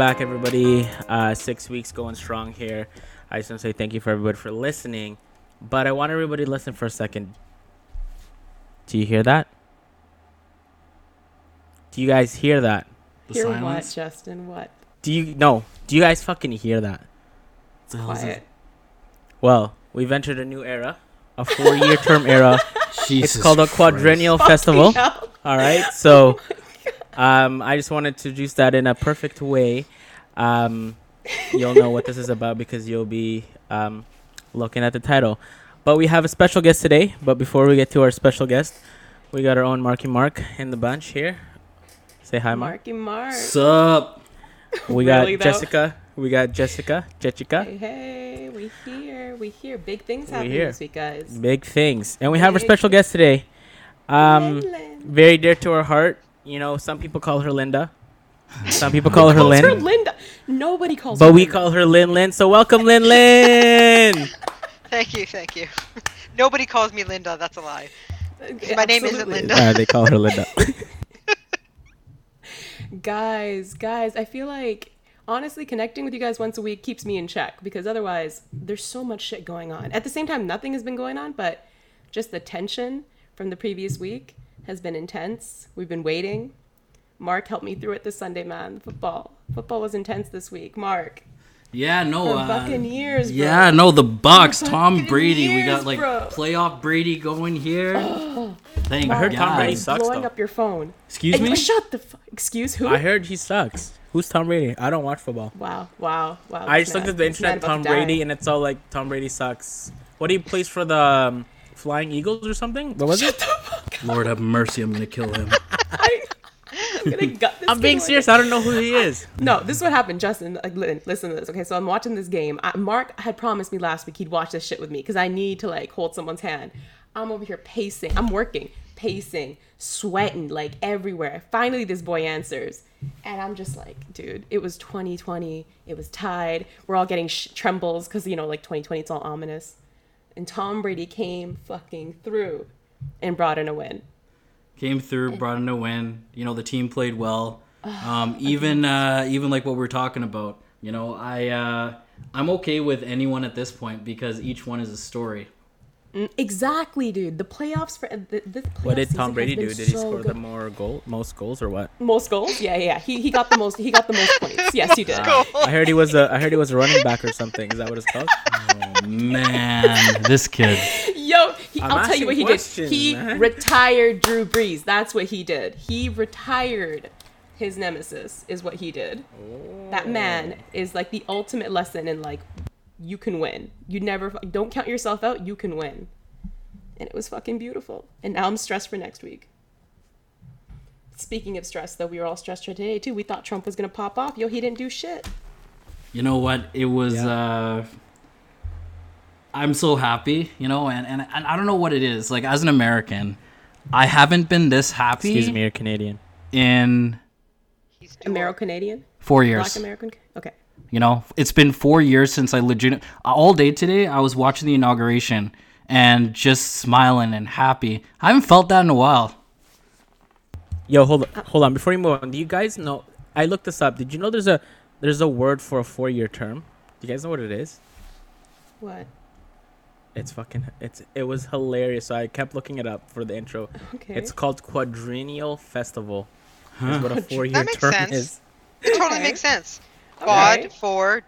Welcome back, everybody. Uh, six weeks going strong here. I just want to say thank you for everybody for listening. But I want everybody to listen for a second. Do you hear that? Do you guys hear that? The Hear silence. what, Justin? What? Do you no? Do you guys fucking hear that? The hell is Quiet. Well, we've entered a new era, a four-year term era. Jesus it's called a quadrennial Fucking festival. All right, so um, I just wanted to introduce that in a perfect way. Um, you'll know what this is about because you'll be um, looking at the title. But we have a special guest today. But before we get to our special guest, we got our own Marky Mark in the bunch here. Say hi, Mark. Marky Mark. Sup? We got though? Jessica. We got Jessica. Jessica. Hey, hey, we here. We here. Big things We happening here. this week, guys. Big things, and we have our special guest today. Um, Lin Lin. very dear to our heart. You know, some people call her Linda. Some people call her Lynn. her Linda. Nobody calls But her we Linda. call her Lin Lin. So welcome, Lin Lin. Thank you, thank you. Nobody calls me Linda. That's a lie. My name isn't. Linda. uh, they call her Linda. Guys, guys, I feel like honestly connecting with you guys once a week keeps me in check because otherwise there's so much shit going on. At the same time, nothing has been going on, but just the tension from the previous week has been intense. We've been waiting. Mark helped me through it this Sunday, man. Football. Football was intense this week. Mark. Yeah, no. The Uh, Buccaneers, bro. yeah, no. The Bucs. Tom Brady. We got like bro. playoff Brady going here. Thank I heard Tom Brady sucks, blowing though. up your phone. Excuse Hey, me. Shut the fuck. Excuse who? I heard he sucks. Who's Tom Brady? I don't watch football. wow, wow, wow. I just looked at the internet, Tom Brady, die. and it's all like Tom Brady sucks. What do he plays for the um, Flying Eagles or something? What was Shut it? the fuck up. Lord have mercy. I'm gonna kill him. I, I'm gonna gut this I'm being serious. I don't know who he is. No, this is what happened, Justin. Like, li- listen to this. Okay, so I'm watching this game. I, Mark had promised me last week he'd watch this shit with me because I need to like hold someone's hand. I'm over here pacing. I'm working, pacing, sweating like everywhere. Finally, this boy answers, and I'm just like, dude, it was 2020. It was tied. We're all getting sh- trembles because you know, like 2020, it's all ominous. And Tom Brady came fucking through and brought in a win. Came through, brought in a win. You know the team played well. Um, even uh, even like what we're talking about. You know, I uh, I'm okay with anyone at this point because each one is a story. Exactly, dude. The playoffs for the, the playoff What did Tom Brady do? Did he so score the more goal, most goals, or what? most goals? Yeah, yeah, yeah. He he got the most. He got the most points. Yes, he did. I heard he was a. I heard he was a running back or something. Is that what it's called? Oh man, this kid. Yo, he, I'm I'll tell you what he did. He man. retired Drew Brees. That's what he did. He retired his nemesis. Is what he did. That man is like the ultimate lesson in like, you can win. You never don't count yourself out. You can win. And it was fucking beautiful. And now I'm stressed for next week. Speaking of stress, though, we were all stressed today too. We thought Trump was gonna pop off. Yo, he didn't do shit. You know what? It was. Yeah. uh I'm so happy. You know, and, and and I don't know what it is. Like as an American, I haven't been this happy Excuse me, you're Canadian. in He's too Canadian, four years. Black years. American. Okay. You know, it's been four years since I legit all day today. I was watching the inauguration and just smiling and happy. I haven't felt that in a while. Yo, hold on, hold on. Before you move on, do you guys know? I looked this up. Did you know there's a there's a word for a four year term? Do you guys know what it is? What? It's fucking. It's it was hilarious. So I kept looking it up for the intro. Okay. It's called quadrennial festival. Is what a four year That makes term sense. is. It totally Okay. makes sense. Okay. Quad for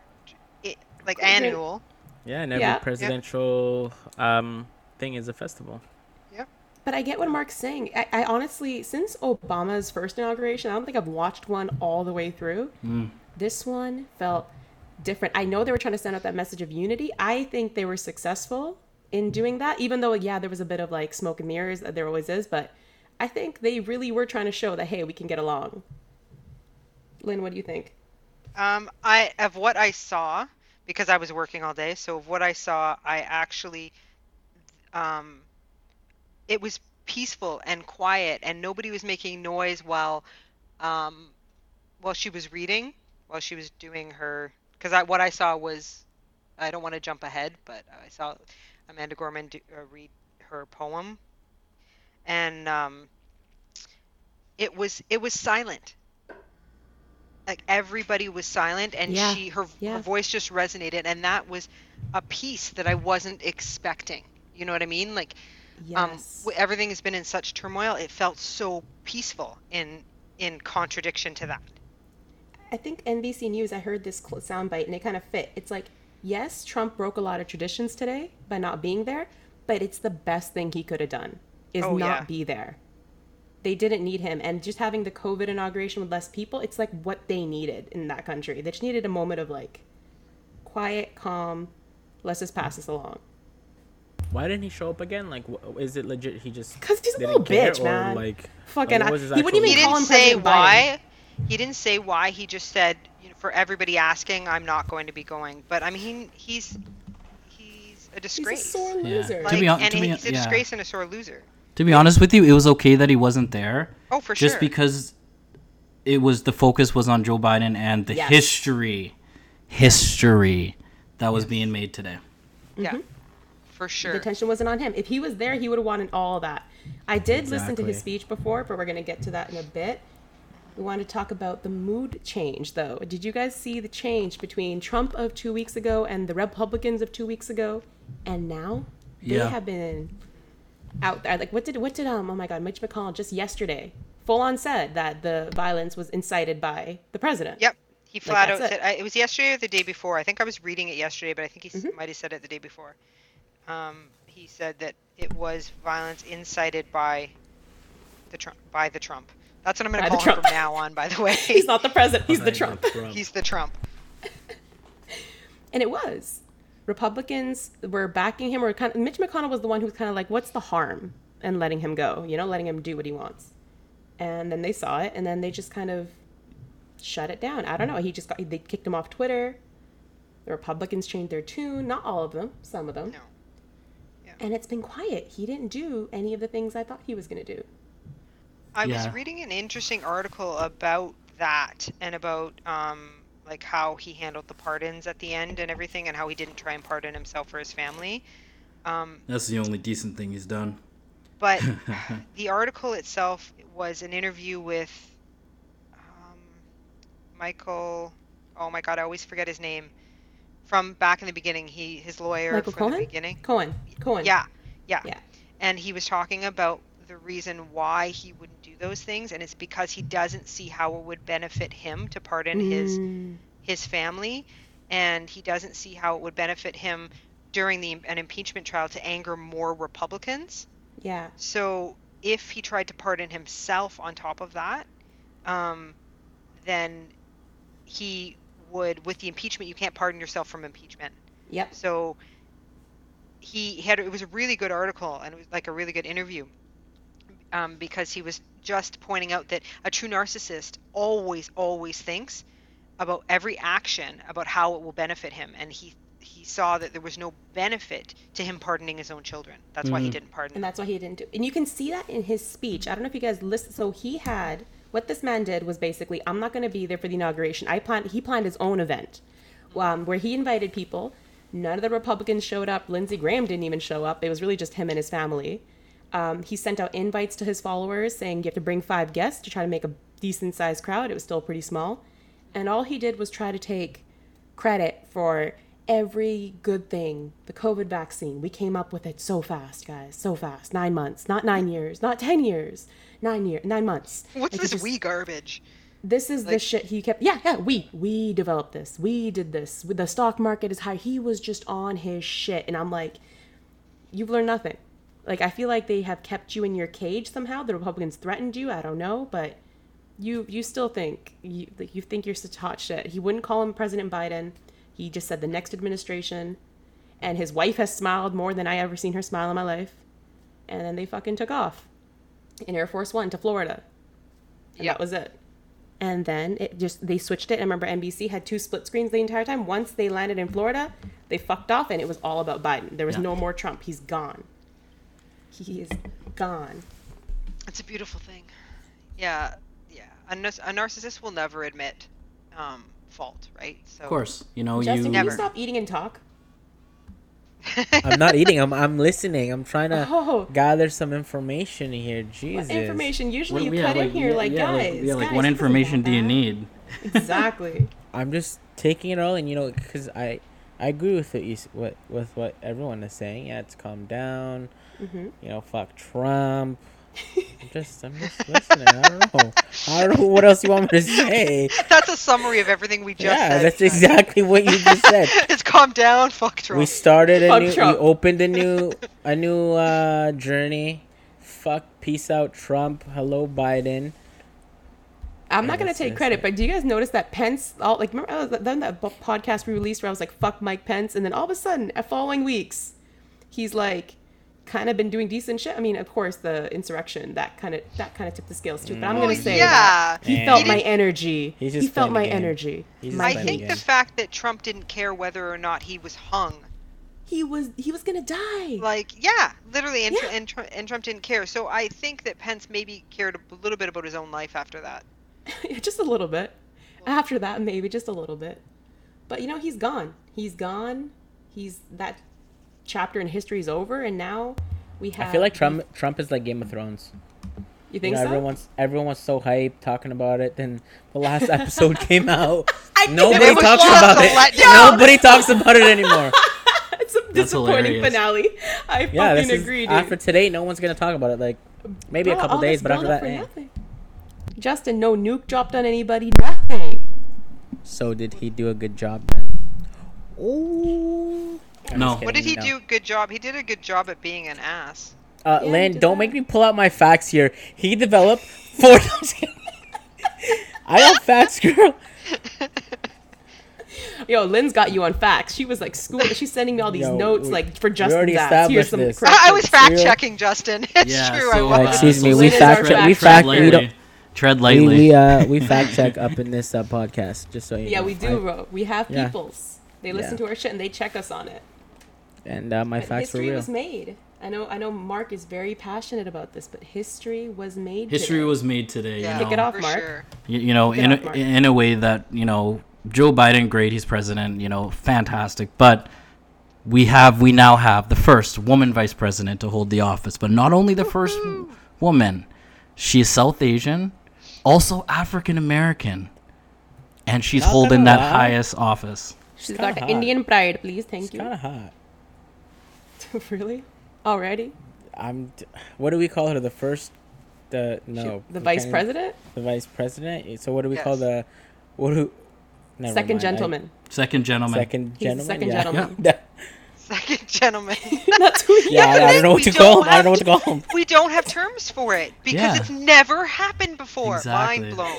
i- like Quadren- annual. Yeah, and every Yeah. presidential um thing is a festival. But I get what Mark's saying. I, I honestly, since Obama's first inauguration, I don't think I've watched one all the way through. This one felt different. I know they were trying to send out that message of unity. I think they were successful in doing that, even though, yeah, there was a bit of like smoke and mirrors, that there always is. But I think they really were trying to show that, hey, we can get along. Lynn, what do you think? Um, I of what I saw because I was working all day. So of what I saw, I actually, um, it was peaceful and quiet, and nobody was making noise while, um, while she was reading, while she was doing her. Because I, what I saw was, I don't want to jump ahead, but I saw Amanda Gorman do, uh, read her poem, and um, it was it was silent like everybody was silent and Yeah, she her, yeah. her voice just resonated and that was a piece that I wasn't expecting. You know what I mean? Like um Yes. w- everything has been in such turmoil, it felt so peaceful in in contradiction to that. I think NBC News, I heard this soundbite and it kind of fit. It's like, yes, Trump broke a lot of traditions today by not being there, but it's the best thing he could have done is Oh, not yeah. be there. They didn't need him. And just having the COVID inauguration with less people, it's like what they needed in that country. They just needed a moment of like quiet, calm, let's just pass this along. Why didn't he show up again? Like, wh- is it legit? He just because he's a little care, bitch, man. Like, Fucking- like, what was his he wouldn't actual even He call didn't him say President Biden. Why. He didn't say why. He just said you know, for everybody asking, I'm not going to be going. But I mean, he, he's he's a disgrace. He's a disgrace. sore Yeah. loser. To Like, be hon- and to be- he's a yeah. disgrace and a sore loser. To be honest with you, it was okay that he wasn't there. Oh, for just sure. Just because it was the focus was on Joe Biden and the Yes. history, history that was being made today. Yeah, mm-hmm. for sure. the sure. attention wasn't on him. If he was there, he would have wanted all that. I did listen to his speech before, but we're going to get to that in a bit. We want to talk about the mood change, though. Did you guys see the change between Trump of two weeks ago and the Republicans of two weeks ago, and now they Yeah. have been out there? Like, what did what did um? Oh my God, Mitch McConnell just yesterday full on said that the violence was incited by the president. Yep. He flat out that's said I, it was yesterday or the day before. I think I was reading it yesterday, but I think he Mm-hmm. might have said it the day before. Um, he said that it was violence incited by the Trump by the Trump. That's what I'm going to call him Trump. from now on. By the way, He's not the president. He's the Like, Trump. He's the Trump. And it was. Republicans were backing him, or kind of, Mitch McConnell was the one who was kind of like, "What's the harm?" and letting him go, you know, letting him do what he wants. And then they saw it, and then they just kind of shut it down. I don't know. He just got they kicked him off Twitter. The Republicans changed their tune. Not all of them, some of them. No. Yeah. And it's been quiet. He didn't do any of the things I thought he was going to do. I Yeah. was reading an interesting article about that and about um, like how he handled the pardons at the end and everything, and how he didn't try and pardon himself or his family. Um, That's the only decent thing he's done. but the article itself was an interview with um, Michael. Oh my God, I always forget his name. From back in the beginning, he his lawyer Michael from Cohen? the beginning. Cohen. Cohen. Yeah, yeah, Yeah. And he was talking about the reason why he wouldn't do those things, and it's because he doesn't see how it would benefit him to pardon his Mm, his family, and he doesn't see how it would benefit him during the an impeachment trial to anger more Republicans. yeah. So if he tried to pardon himself on top of that, um, then he would with the impeachment you can't pardon yourself from impeachment. Yep. So he had it was a really good article and it was like a really good interview um, because he was just pointing out that a true narcissist always always thinks about every action about how it will benefit him and he he saw that there was no benefit to him pardoning his own children. That's why he didn't pardon. And them. that's why he didn't do. And you can see that in his speech. I don't know if you guys listen. So he had what this man did was basically, I'm not going to be there for the inauguration. I planned. He planned his own event, um, where he invited people. None of the Republicans showed up. Lindsey Graham didn't even show up. It was really just him and his family. Um, he sent out invites to his followers saying you have to bring five guests to try to make a decent sized crowd. It was still pretty small. And all he did was try to take credit for every good thing. The COVID vaccine, we came up with it so fast, guys, so fast. Nine months, not nine years, not 10 years, nine year, nine months. What's Like, this just- wee garbage? This is the shit he kept. Yeah, yeah, we, we developed this. We did this. The stock market is high. He was just on his shit. And I'm like, you've learned nothing. Like, I feel like they have kept you in your cage somehow. The Republicans threatened you. I don't know, but you you still think you like, you think you're such hot shit. He wouldn't call him President Biden. He just said the next administration, and his wife has smiled more than I ever seen her smile in my life. And then they fucking took off in Air Force One to Florida, and Yeah. that was it. And then it just they switched it. I remember NBC had two split screens the entire time. Once they landed in Florida, they fucked off, and it was all about Biden. There was Yeah. no more Trump. He's gone. He is gone. It's a beautiful thing. Yeah, yeah. A, a narcissist will never admit um, fault, right? So Of course, you know Justin, you. can Never. you stop eating and talk? I'm not eating. I'm I'm listening. I'm trying to Oh. gather some information here. Jesus. What information? Usually What- you yeah, cut in here yeah, like yeah, guys. like, yeah, like guys, what information do you need? Exactly. I'm just taking it all, and you know, because I I agree with what you what with what everyone is saying. Yeah, it's calm down. Hmm You know, fuck Trump. I'm just I'm just listening. I don't know. I don't know what else you want me to say. That's a summary of everything we just yeah, said. that's exactly what you just said. it's calm down, fuck Trump. We started a Fuck new. We opened a new a new uh, journey. Fuck, peace out, Trump. Hello, Biden. I'm not gonna take credit, but do you guys notice that Pence? All like remember uh, then that bo- podcast we released where I was like, "Fuck Mike Pence," and then all of a sudden, following weeks, he's like, kind of been doing decent shit. I mean, of course, the insurrection that kind of that kind of tipped the scales too. But I'm Well, gonna mm. say yeah. that he Yeah. felt He my energy. He's He just felt my game. energy. My I think the the fact that Trump didn't care whether or not he was hung. he was he was gonna die. Like, yeah, literally, and, Yeah. and, Trump, and Trump didn't care. So I think that Pence maybe cared a little bit about his own life after that. just a little bit. After that, maybe just a little bit. But you know, he's gone. He's gone. He's that chapter in history is over, and now we have. I feel like Trump Trump is like Game of Thrones. You You think know, so? everyone's was so hyped talking about it. Then the last episode came out. I Nobody talks about it. letdown. Nobody talks about it anymore. it's a disappointing finale. I Yeah, fucking this is, agree. dude. after today, no one's gonna talk about it. Like maybe a couple days, but after that, eh. nothing. Justin, no nuke dropped on anybody. Nothing. So did he do a good job then? Oh. No. What did he do? Good job. He did a good job at being an ass. Uh, Yeah, Lynn, don't that. make me pull out my facts here. He developed four. I got facts, girl. Yo, Lynn's got you on facts. She was like school. She's sending me all these Yo, notes we- like for we Justin's already ass. Here's established some this. I was fact checking, Justin. It's Yeah, true. so, I uh, was. excuse me, we fact check. We fact fact. checker. We don't. Tread lightly. we uh we fact check up in this uh, podcast just so you Yeah, know. we do, I- bro. We have Yeah. peoples. They listen Yeah. to our shit and they check us on it. And uh, my But facts were history real. was made. I know. I know. Mark is very passionate about this, but history was made. History today. was made today. Yeah, you Kick it off, for Mark. sure. you, you know, in off, a, Mark. in a way that you know, Joe Biden, great, he's president, you know, fantastic, but we have, we now have the first woman vice president to hold the office, but not only the first woman, she is South Asian, also African American, and she's Not holding that lie. highest office. She's kinda got hot. Indian pride, please. Thank It's kind you. of hot. really? Already? I'm. d- What do we call her? The first. The no. The vice president? The vice president. So what do we call the? What do? never Second mind. I- gentleman. Second gentleman. second gentleman. second yeah. gentleman. Yeah. Second gentleman. That's who he Yeah, I, I don't know what We to call don't him. I don't know what have to call him. we don't have terms for it because Yeah. it's never happened before. Exactly. Mind blown.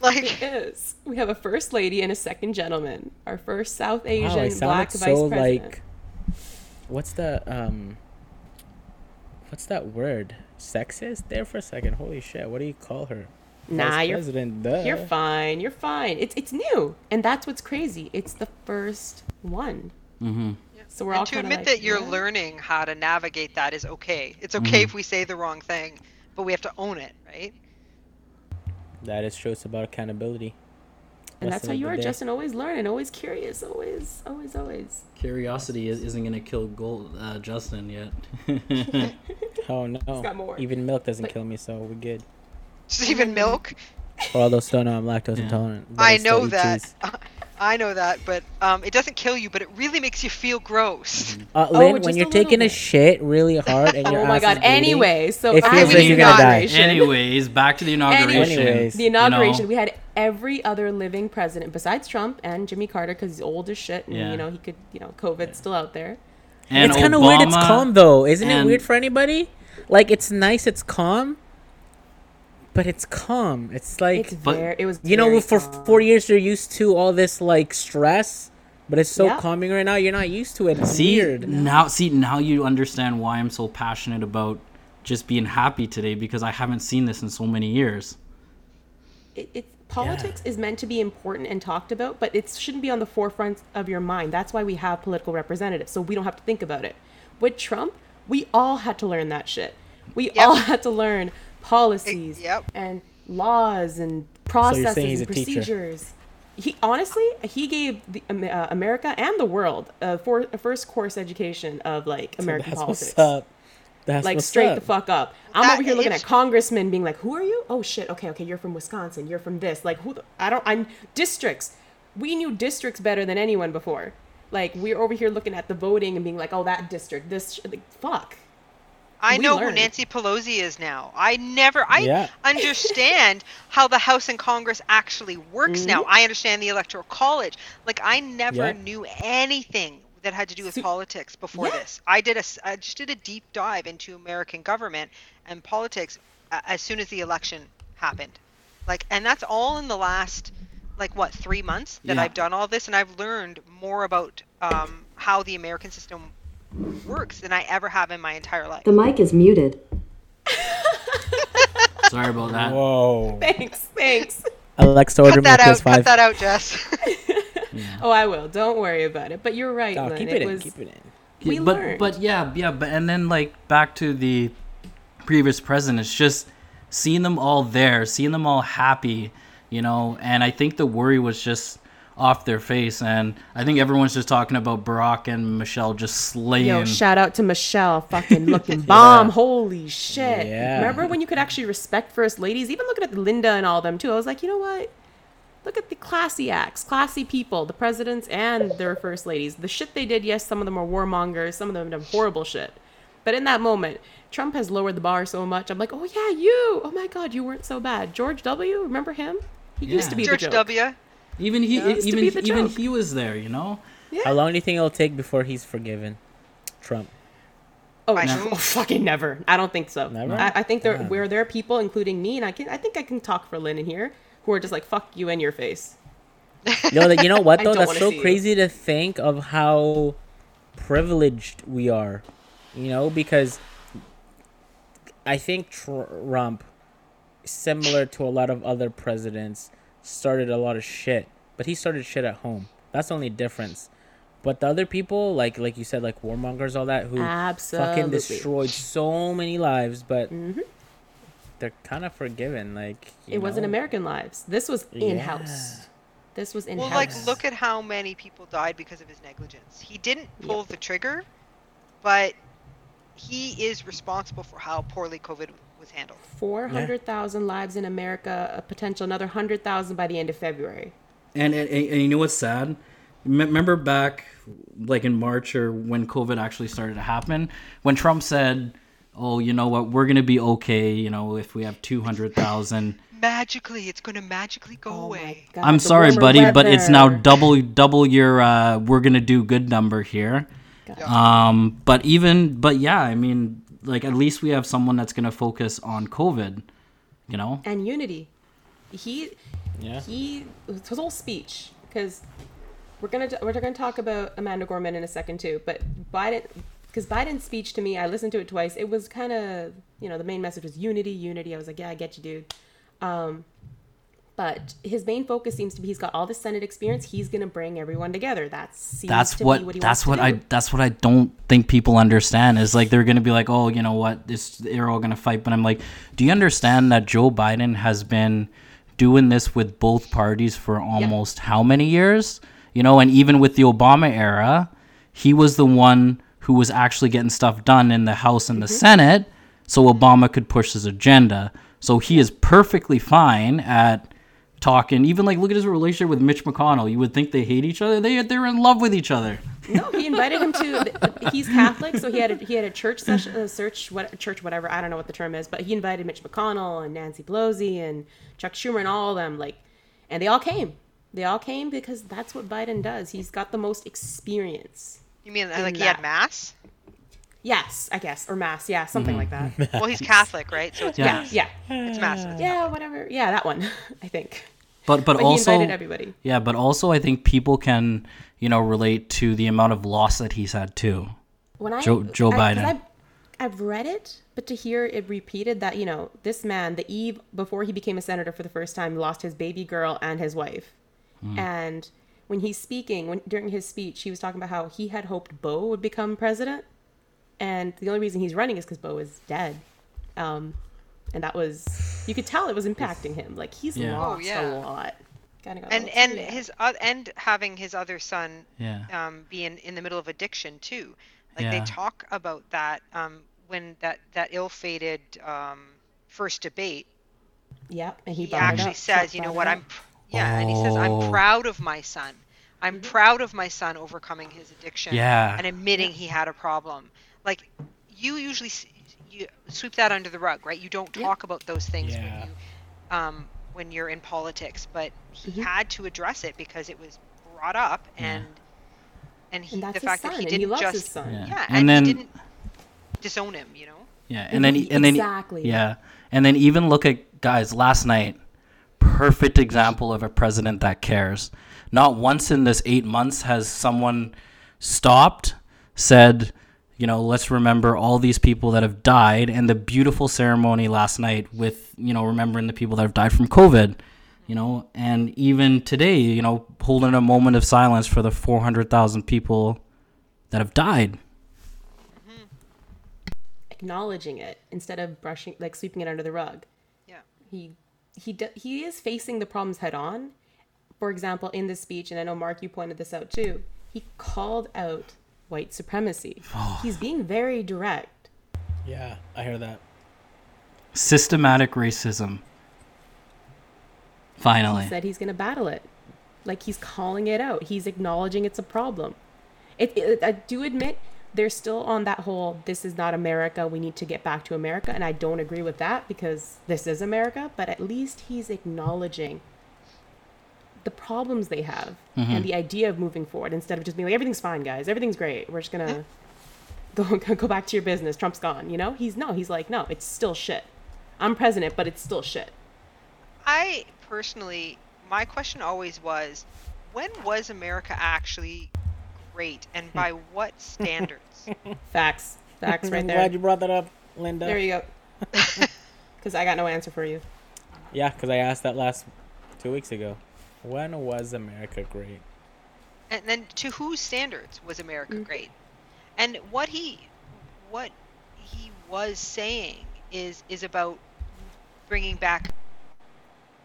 Like is. We have a first lady and a second gentleman. Our first South Asian Wow, black sounded vice so president. like. What's the um? What's that word? Sexist? There for a second. Holy shit! What do you call her? Nah, Vice you're president. Duh. You're fine. You're fine. It's it's new, and that's what's crazy. It's the first one. hmm So we're all to kinda admit like, that you're "What?" learning how to navigate that is okay. It's Mm-hmm. okay if we say the wrong thing, but we have to own it, right? That is true. It's about accountability. And that's how you are, day. Justin. Always learning, always curious, always, always, always. Curiosity is, isn't going to kill gold, uh, Justin yet. Oh no! got more. Even milk doesn't But- kill me, so we're good. Just even milk. For all those don't know, I'm lactose Yeah. intolerant. but I know that. cheese. I know that, but um, it doesn't kill you, but it really makes you feel gross. Uh, Oh, Lynn, just when you're little taking a shit really hard and your oh my ass god. is Anyway, so it at feels like you're gonna die. Anyways, back to the inauguration. Anyways. The inauguration, You know? we had every other living president besides Trump and Jimmy Carter because he's old as shit and Yeah. you know he could you know COVID's still out there. And it's kind of weird. It's calm though, isn't it weird for anybody? Like it's nice. It's calm, but it's calm. It's like It's very. It was. you know, very for calm. four years you're used to all this like stress, but it's so Yeah. calming right now. You're not used to it. It's see weird. now see now you understand why I'm so passionate about just being happy today because I haven't seen this in so many years. it, it politics is meant to be important and talked about, but it shouldn't be on the forefront of your mind. That's why we have political representatives, so we don't have to think about it. With Trump, we all had to learn that shit. We all had to learn policies yep. and laws and processes saying he's and a teacher. procedures. He honestly, he gave the, uh, America and the world a, for, a first course education of like So American that's politics. what's up. That's like what's straight up. the fuck up. I'm That- over here looking at congressmen being like, "Who are you? Oh shit. Okay, okay. You're from Wisconsin. You're from this. Like who? The, I don't. I'm districts. We knew districts better than anyone before. Like we're over here looking at the voting and being like, "Oh, that district. This. Sh-. Like, fuck. I We know who. Nancy Pelosi is now. I never, I Yeah. understand how the House and Congress actually works now. Mm-hmm. I understand the Electoral College. Like I never Yeah. knew anything that had to do with So- politics before Yeah. this. I did a, s- I just did a deep dive into American government and politics as soon as the election happened. Like, and that's all in the last, like what, three months that Yeah. I've done all this, and I've learned more about um, how the American system works than I ever have in my entire life. The mic is muted. Sorry about that. Whoa. Thanks. Thanks. Alexa, order Cut that out. PS5. Cut that out, Jess. oh, I will. Don't worry about it. But you're right. Lynn. keep it, it in. was. Keep it in. We but learned. but yeah yeah but and then like back to the previous present it's just seeing them all there seeing them all happy you know and i think the worry was just off their face and i think everyone's just talking about barack and michelle just slaying Yo, shout out to Michelle, fucking looking bomb. Holy shit. Yeah. Remember when you could actually respect first ladies? Even looking at Linda and all them too. I was like, you know what? Look at the classy acts, classy people, the presidents and their first ladies. The shit they did, yes, some of them are warmongers, some of them have done horrible shit. But in that moment, Trump has lowered the bar so much. I'm like, oh yeah, you. Oh my god, you weren't so bad. George W. Remember him? He used to be George the joke. W. even he used to even even joke. he was there you know Yeah. How long do you think it'll take before he's forgiven? Trump. Oh, By no. oh, fucking never. I don't think so. Never? I, I think there Damn. where there are people, including me, and I can I think I can talk for Lynn in here, who are just like fuck you in your face. No, that you know what though? That's so see you. crazy to think of how privileged we are. You know, because I think Trump, similar to a lot of other presidents, started a lot of shit, but he started shit at home. That's the only difference. But the other people, like like you said, like warmongers, all that, who fucking Absolutely. Mm-hmm. destroyed so many lives, but they're kind of forgiven. Like you It wasn't? American lives. This was in house. Yeah. This was in house. Well, like, look at how many people died because of his negligence. He didn't pull the trigger, but he is responsible for how poorly COVID was handled. Four hundred thousand lives in America, a potential another hundred thousand by the end of February. And, and, and you know what's sad? Remember back, like in March or when COVID actually started to happen, when Trump said, "Oh, you know what? We're gonna be okay. You know, if we have two hundred thousand. Magically, it's going to magically go Oh away. God, I'm sorry, warmer buddy, but it's now double double your uh, we're gonna do good number here. Um, but even but yeah, I mean, like at least we have someone that's gonna focus on COVID. You know, and unity. He Yeah. he his whole speech because we're gonna we're gonna talk about Amanda Gorman in a second too. But Biden because Biden's speech to me, I listened to it twice. It was kind of you know the main message was unity, unity. I was like, yeah, I get you, dude. Um, but his main focus seems to be he's got all the Senate experience. He's gonna bring everyone together. That's seems that's to be what, what he that's what to I that's what I don't think people understand is like they're gonna be like, oh, you know what, this they're all gonna fight. But I'm like, do you understand that Joe Biden has been doing this with both parties for almost how many years? You know, and even with the Obama era, he was the one who was actually getting stuff done in the House and the Mm-hmm. Senate, so Obama could push his agenda. So he is perfectly fine at talking. Even like look at his relationship with Mitch McConnell. You would think they hate each other. They they're in love with each other. No, he invited him to. He's Catholic, so he had a, he had a church session, a search, what church, whatever. I don't know what the term is, but he invited Mitch McConnell and Nancy Pelosi and Chuck Schumer and all of them, like, and they all came. They all came because that's what Biden does. He's got the most experience. You mean In like he had mass? Yes, I guess, or mass, yeah, something like that. Well, he's Catholic, right? So it's Yeah. Yeah, mass. yeah, It's mass. yeah, whatever. Yeah, that one, I think. But but, But also he everybody. yeah, but also I think people can you know relate to the amount of loss that he's had too. when I Joe- Joe I- Biden. I've, I've read it, but to hear it repeated that you know this man, the eve before he became a senator for the first time, lost his baby girl and his wife, Hmm. and when he's speaking, when during his speech, he was talking about how he had hoped Bo would become president, and the only reason he's running is because Bo is dead, um, and that was you could tell it was impacting him. Like he's Yeah. lost Oh, yeah. a lot. Kinda And and teary. his uh, and having his other son Yeah. um, being in the middle of addiction too. Like Yeah. they talk about that um, when that that ill-fated um, first debate, Yep, and he, he, actually up. says, Trump you know what, I'm up. pr- yeah, and he says I'm Oh. proud of my son. I'm Mm-hmm. proud of my son overcoming his addiction Yeah. and admitting he had a problem. Like you usually you sweep that under the rug, right? You don't Yeah. talk about those things Yeah. when you um, when you're in politics, but he Mhm. had to address it because it was brought up Yeah. and and he And that's the his fact son, that he didn't he loves just his son. Yeah. yeah, And and, then- he didn't disown him, you know. Yeah, and then and then exactly. yeah, and then even look at guys last night. Perfect example of a president that cares. Not once in this eight months has someone stopped, said, you know, let's remember all these people that have died, and the beautiful ceremony last night with you know remembering the people that have died from COVID. You know, and even today, you know, holding a moment of silence for the 400,000 people that have died. Mm-hmm. acknowledging it instead of brushing like sweeping it under the rug. Yeah. He he d- he is facing the problems head on. For example, in this speech, and I know Mark, you pointed this out too. He called out white supremacy. He's being very direct. Yeah, I hear that. Systematic racism. Finally. He said he's going to battle it. Like he's calling it out. He's acknowledging it's a problem. It, it, I do admit they're still on that whole this is not America. We need to get back to America. And I don't agree with that because this is America. But at least he's acknowledging the problems they have mm-hmm. and the idea of moving forward instead of just being like, everything's fine, guys. Everything's great. We're just going to go, go back to your business. Trump's gone. You know, he's no, he's like, no, it's still shit. I'm president, but it's still shit. I personally, my question always was, when was America actually great, and hmm. by what standards? Facts. Facts right I'm there. glad you brought that up, Linda. There you go. Because I got no answer for you. Yeah, because I asked that last two weeks ago. When was America great? and then to whose standards was America Mm. great? And what he, what he was saying is is about bringing back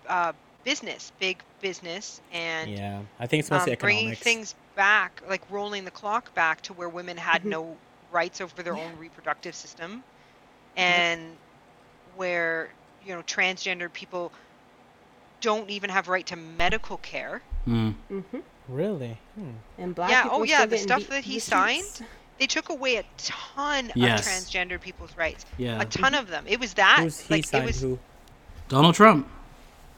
uh, business, big business, and Yeah, I think it's um, mostly bringing economics. things back, like rolling the clock back to where women had Mhm. no rights over their Yeah. own reproductive system, and where you know transgender people don't even have right to medical care. Mm. Mm-hmm. Really? Hmm. And black Yeah, people oh are yeah, still the stuff beat that he the streets. signed, They took away a ton Yes. of transgender people's rights. Yeah. A ton of them. It was that. Who's he like signed it was. who? Donald Trump.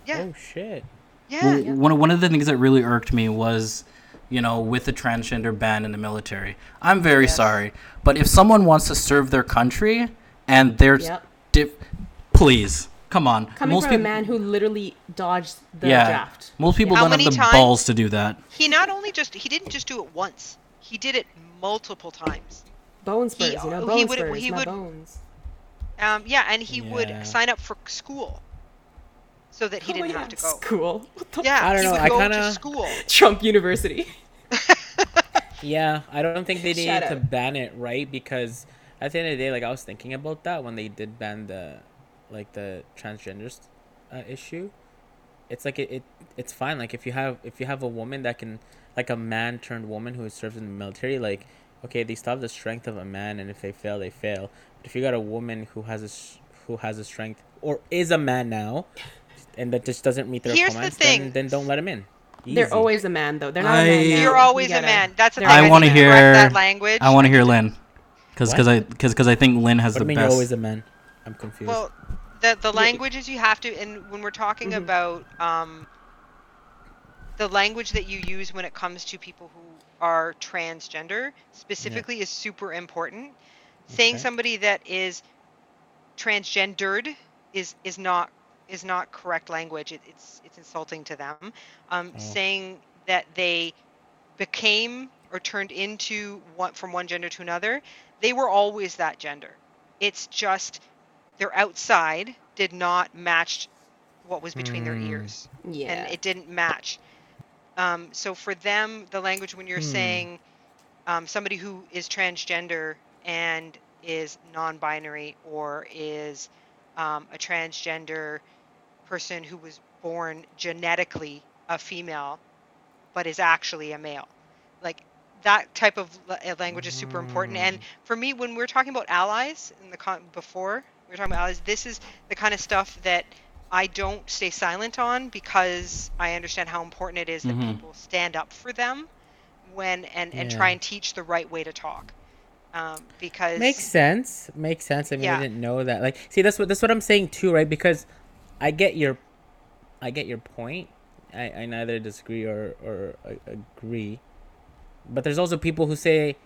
Yeah. Oh shit. Yeah. Well, one, one of the things that really irked me was, you know, with the transgender ban in the military. I'm very Yes. sorry, but if someone wants to serve their country and they're Yep. diff- please come on. Coming most from people, a man who literally dodged the yeah, draft. most people How don't have many the times- balls to do that. He not only just he didn't just do it once. He did it multiple times. Bone He- spurs, you know, he bone would- spurs, he my would- bones. Um, yeah, and he Yeah. would sign up for school so that he Oh, didn't yeah, have to go. School. What the Yeah, I don't he know, would I go to kinda- school. Trump University. Yeah, I don't think they needed to ban it, right? Because at the end of the day, like I was thinking about that when they did ban the, like the transgenders uh, issue. It's like it, it, it's fine. Like if you have if you have a woman that can, like a man turned woman who serves in the military, like okay, they still have the strength of a man, and if they fail, they fail. But if you got a woman who has a s- who has a strength or is a man now, and that just doesn't meet their Here's the requirements, thing. then then don't let him in. They're always a man, though. They're not a I- man. now. You're always a gotta- man. That's the thing. I wanna hear- that language. I want to hear Lynn, because because I because because I think Lynn has What do the you mean best. you're always a man? I'm confused. Well, the the Yeah. languages you have to, and when we're talking Mhm. about um, the language that you use when it comes to people who are transgender, specifically, is super important. Saying somebody that is transgendered is is not is not correct language. It, it's it's insulting to them. Um, Oh. Saying that they became or turned into one from one gender to another, they were always that gender. It's just their outside did not match what was between their Hmm. ears Yeah. and it didn't match um, so for them the language when you're Hmm. saying um, somebody who is transgender and is non-binary or is um, a transgender person who was born genetically a female but is actually a male like that type of uh, language is super important. And for me, when we are talking about allies in the con- before we were talking about is this is the kind of stuff that I don't stay silent on because I understand how important it is that Mhm. people stand up for them when and and Yeah. try and teach the right way to talk. Um, because Makes sense. Makes sense. I mean, Yeah. I didn't know that. Like, see, that's what that's what I'm saying too, right? Because I get your, I get your point. I, I neither disagree or or agree, but there's also people who say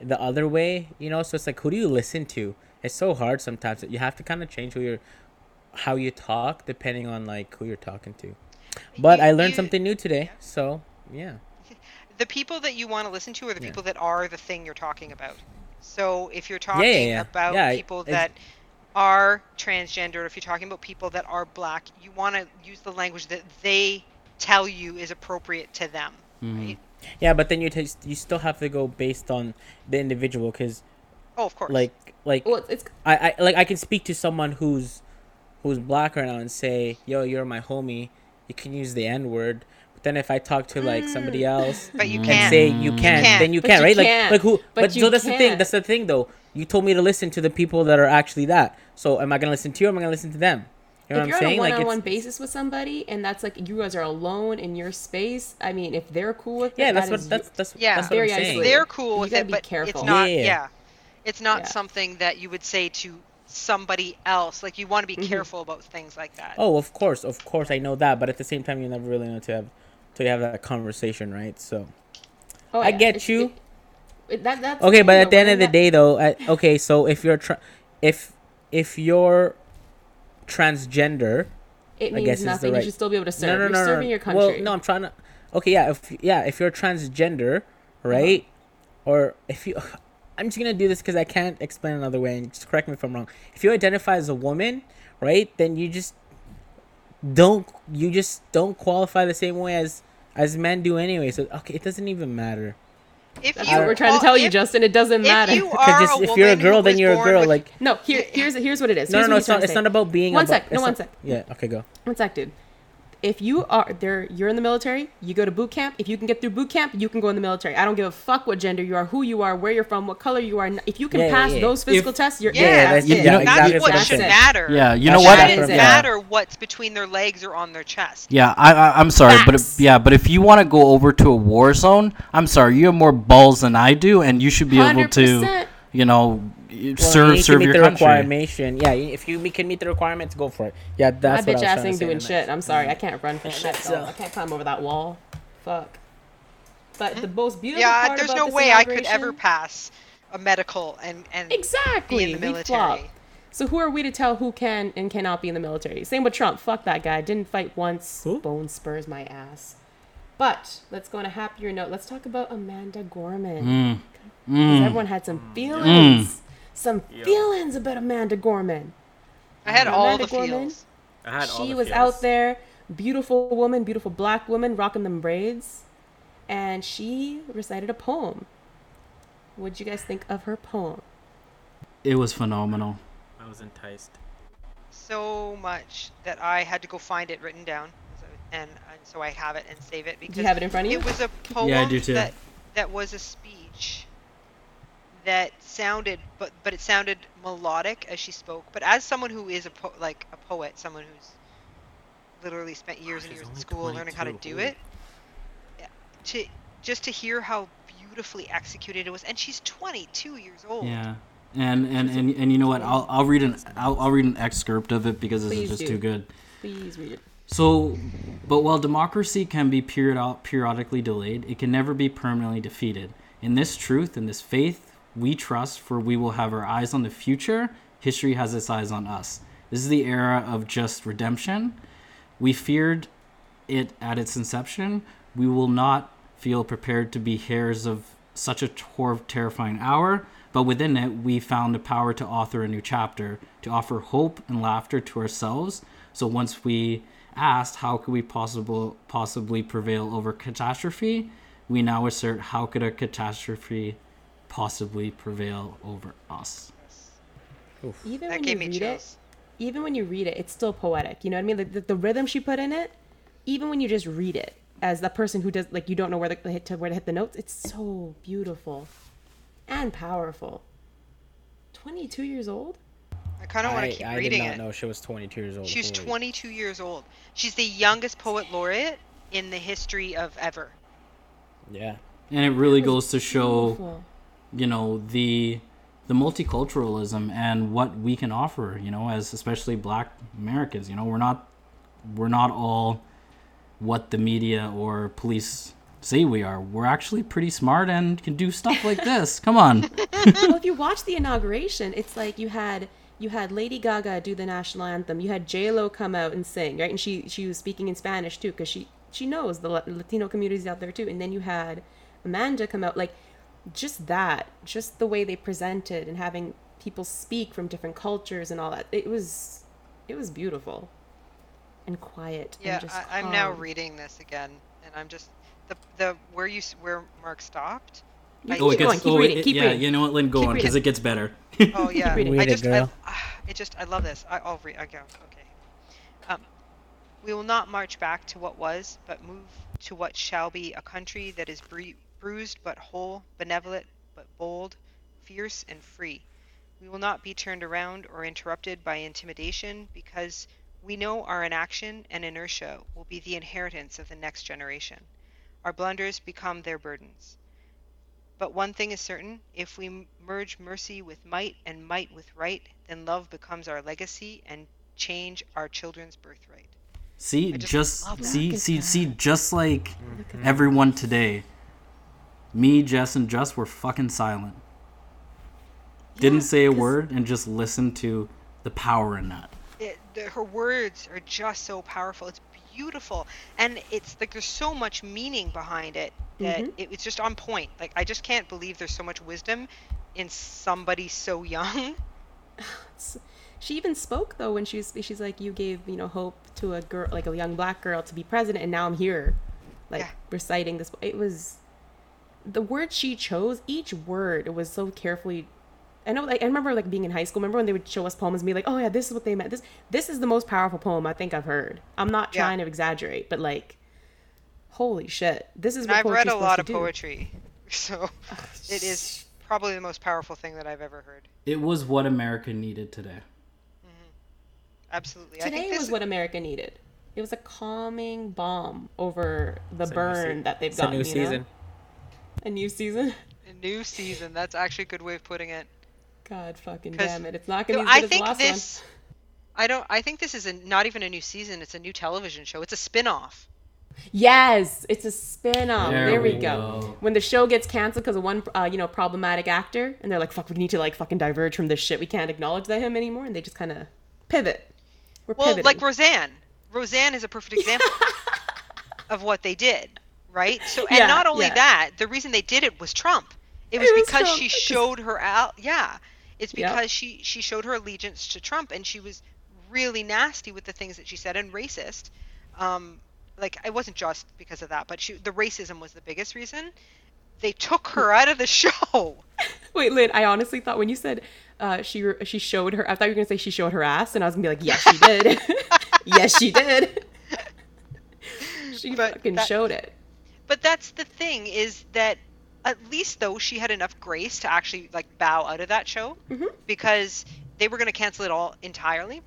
the other way. You know, so it's like, who do you listen to? It's so hard sometimes. that You have to kind of change who you're, how you talk depending on like who you're talking to. But You- I learned you- something new today, so yeah. the people that you want to listen to are the Yeah. people that are the thing you're talking about. So if you're yeah, talking yeah. about Yeah, people that are transgender, if you're talking about people that are black, you want to use the language that they tell you is appropriate to them. Mhm. Right? Yeah, but then you t- you still have to go based on the individual because Oh, of course. like like Well, it's, it's I, I like I can speak to someone who's who's black right now and say, "Yo, you're my homie." You can use the N word, but then if I talk to like somebody else but you Mm. and can't. say you can, can't. then you But can, you right? can't. Like like who? But But, you so that's the thing. That's the thing, though. You told me to listen to the people that are actually that. So am I gonna listen to you? or Am I gonna listen to them? You know if what you're I'm saying? on a Like one-on-one it's basis with somebody, and that's like you guys are alone in your space. I mean, if they're cool with it, yeah. That's that what is that's that's Yeah. that's what Very I'm saying. They're cool with gotta it, be but careful. it's not. Yeah. Yeah. It's not Yeah. something that you would say to somebody else. Like you want to be Mhm. careful about things like that. Oh, of course, of course, I know that, but at the same time, you never really know to have to have that conversation, right? So. Oh, I yeah. get It's- you. it- it- that, that's Okay, but at the end we're of the day, though, I, okay, so if you're tra- if if you're transgender, that- it I means guess is the nothing. right- You should still be able to serve. no, no, You're no, no, serving no. your country. Well, no, I'm trying to. Okay, yeah, if yeah, if you're transgender, right, or if you, I'm just gonna do this because I can't explain another way, and just correct me if I'm wrong. If you identify as a woman, right, then you just don't you just don't qualify the same way as as men do anyway. So okay, it doesn't even matter. If That's you what we're trying to qual- tell you, if- Justin. It doesn't If matter. you are just, a if you're a girl, then you're a girl. with- Like no, here, here's here's what it is. no, Here's no, no, what it's not. It's not about being. One about, sec, no, one not- sec. Yeah. Okay, go. One sec, dude. If you are there, you're in the military. You go to boot camp. If you can get through boot camp, you can go in the military. I don't give a fuck what gender you are, who you are, where you're from, what color you are. If you can Yeah, yeah, pass yeah. those physical If- tests, you're Yeah, Yeah, that's that's- You it. know, that's exactly what what should matter. Yeah, you know what what? It I'm shouldn't from- yeah. matter what's between their legs or on their chest. Yeah, I, I I'm sorry, but Facts. if, yeah, but if you want to go over to a war zone, I'm sorry, you have more balls than I do, and you should be able to, you know, Well, serve you need serve meet your the country. requirement. Yeah, if you can meet the requirements, go for it. Yeah, My that's what I bitch was ass trying ain't doing shit. that. I'm sorry, I can't run from Shit, that. so- I can't climb over that wall. Fuck. But the most beautiful Yeah, part there's about no this way I could ever pass a medical and and exactly be in the military. So who are we to tell who can and cannot be in the military? Same with Trump. Fuck that guy. Didn't fight once. Who? Bone spurs my ass. But let's go on a happier note. Let's talk about Amanda Gorman. Mm. 'Cause Mm. Everyone had some feelings. Some feelings about Amanda Gorman. I had all Amanda the Gorman? feels. I had all she the was feels. out there, beautiful woman, beautiful black woman, rocking them braids, and she recited a poem. What'd you guys think of her poem? It was phenomenal. I was enticed. so much that I had to go find it written down, and, and so I have it and save it because Do you have it in front of you? it was a poem Yeah, I do too. that that was a speech that sounded, but but it sounded melodic as she spoke. But as someone who is a po- like a poet, someone who's literally spent years and years in only school learning how to do holy- it, to just to hear how beautifully executed it was, and she's 22 years old. Yeah. And, and, and, and you know what? I'll, I'll read an I'll, I'll read an excerpt of it because this Please is just do. too good. Please read it. So, but while democracy can be period- periodically delayed, it can never be permanently defeated. In this truth, in this faith, we trust, for we will have our eyes on the future. History has its eyes on us. This is the era of just redemption. We feared it at its inception. We will not feel prepared to be heirs of such a tor- terrifying hour, but within it, we found the power to author a new chapter, to offer hope and laughter to ourselves. So once we asked, how could we possible, possibly prevail over catastrophe, we now assert, how could a catastrophe possibly prevail over us? Even That when gave you me read chills. it, even when you read it, it's still poetic. You know what I mean? The, the, the rhythm she put in it, even when you just read it, as the person who does like you don't know where to hit to where to hit the notes. It's so beautiful and powerful. Twenty two years old. I kind of want to keep I did reading not it. know she was 22 years old. She's Holy- 22 years old. She's the youngest poet laureate in the history of ever. Yeah. And it really goes to show, Beautiful. You know, the the multiculturalism and what we can offer, you know, as especially black Americans, you know, we're not we're not all what the media or police say we are. We're actually pretty smart and can do stuff like this. Come on. well, if you watch the inauguration, it's like you had you had Lady Gaga do the national anthem. You had J Lo come out and sing, right? And she she was speaking in Spanish too, because she she knows the Latino communities out there too. And then you had Amanda come out, like just that, just the way they presented and having people speak from different cultures and all that. It was it was beautiful and quiet. Yeah, and just I, I'm now reading this again, and I'm just the the where you where Mark stopped. You I Oh, it keep going, keep oh, reading, it- keep yeah. reading. You know what, Lynn? Go Keep on because it gets better. Oh yeah, reading. I Read it, just I, ah, it just I love this. I, I'll read. I go. Okay. Um, we will not march back to what was, but move to what shall be a country that is bru- bruised but whole, benevolent but bold, fierce and free. We will not be turned around or interrupted by intimidation because we know our inaction and inertia will be the inheritance of the next generation. Our blunders become their burdens. But one thing is certain if we merge mercy with might and might with right, then love becomes our legacy and change our children's birthright. See, I just just, see, see, see, just like everyone today, me, Jess, and Just were fucking silent. Didn't say a word and just listened to the power in that. It, the, her words are just so powerful. It's beautiful, and it's like there's so much meaning behind it that Mhm. it, it's just on point. Like I just can't believe there's so much wisdom in somebody so young. she even spoke though when she was she's like you gave you know hope to a girl like a young black girl to be president and now i'm here like Yeah. reciting this it was the word she chose each word was so carefully I know, like I remember, like being in high school. Remember when they would show us poems and be like, "Oh yeah, this is what they meant." This, this is the most powerful poem I think I've heard. I'm not Yeah. trying to exaggerate, but like, holy shit, this is And what I've read a lot of poetry, so it is probably the most powerful thing that I've ever heard. It was what America needed today. Mm-hmm. Absolutely. I Today think this was what America needed. It was a calming balm over the It's burn se- that they've It's a gotten. new you know? Season. A new season. a new season. That's actually a good way of putting it. God fucking 'Cause- damn it! It's not gonna be as good I as the think last this. I don't. I think this is a, not even a new season. It's a new television show. It's a spin-off. Yes, it's a spin-off. There There, we, we go. go. When the show gets canceled because of one, uh, you know, problematic actor, and they're like, "Fuck, we need to like fucking diverge from this shit. We can't acknowledge that him anymore," and they just kind of pivot. We're Well, pivoting. like Roseanne. Roseanne is a perfect example of what they did, right? So, and Yeah, not only yeah. that, the reason they did it was Trump. It was It was because Trump, she showed her out. Yeah, it's Yep. because she she showed her allegiance to Trump, and she was really nasty with the things that she said and racist. Um, like it wasn't just because of that, but she the racism was the biggest reason. They took her out of the show. Wait, Lynn, I honestly thought when you said uh, she she showed her, I thought you were gonna say she showed her ass, and I was gonna be like, yes, she did. yes, she did. she But fucking that- showed it. But that's the thing is that at least though she had enough grace to actually like bow out of that show Mhm. because they were going to cancel it all entirely.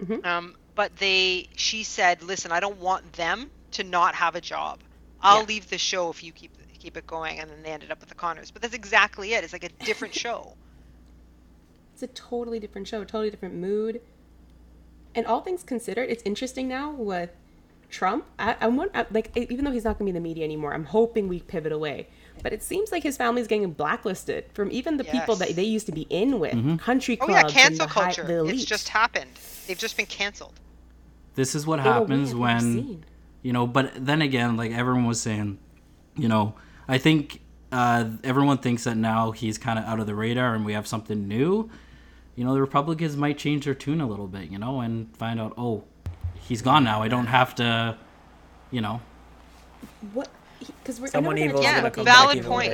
Mhm. Um, but they she said, "Listen, I don't want them to not have a job. I'll Yeah. leave the show if you keep keep it going." And then they ended up with the Conners. But that's exactly it. It's like a different show. It's a totally different show, totally different mood. And all things considered, it's interesting now with Trump. I, I'm one, I, like, even though he's not going to be in the media anymore, I'm hoping we pivot away. But it seems like his family's getting blacklisted from even the people that they used to be in with, country Oh clubs. yeah, cancel the high- culture. the it's just happened. They've just been canceled. This is what In a way happens when seen. you know but then again like everyone was saying you know i think uh, everyone thinks that now he's kind of out of the radar and we have something new you know the republicans might change their tune a little bit you know and find out oh he's gone now i don't have to you know What? Because we're I know Someone we're gonna evil is talk Yeah, gonna come valid even point.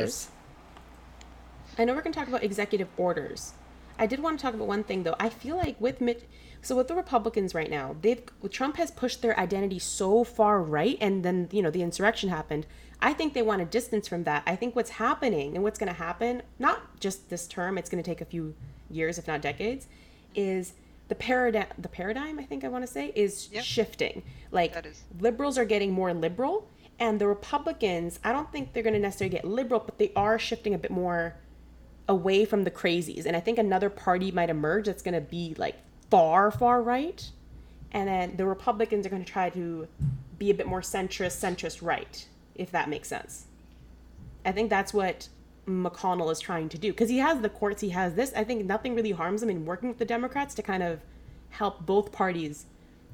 I know we're going to talk about executive orders. I did want to talk about one thing though. I feel like with Mitch, so with the Republicans right now, they've Trump has pushed their identity so far right, and then you know the insurrection happened. I think they want to distance from that. I think what's happening and what's going to happen, not just this term, it's going to take a few years, if not decades, is the paradigm. The paradigm, I think I want to say, is Yep. shifting. Like is. liberals are getting more liberal, and the Republicans, I don't think they're going to necessarily get liberal, but they are shifting a bit more away from the crazies. And I think another party might emerge that's going to be like far, far right. And then the Republicans are going to try to be a bit more centrist, centrist right, if that makes sense. I think that's what McConnell is trying to do because he has the courts, he has this. I think nothing really harms him in working with the Democrats to kind of help both parties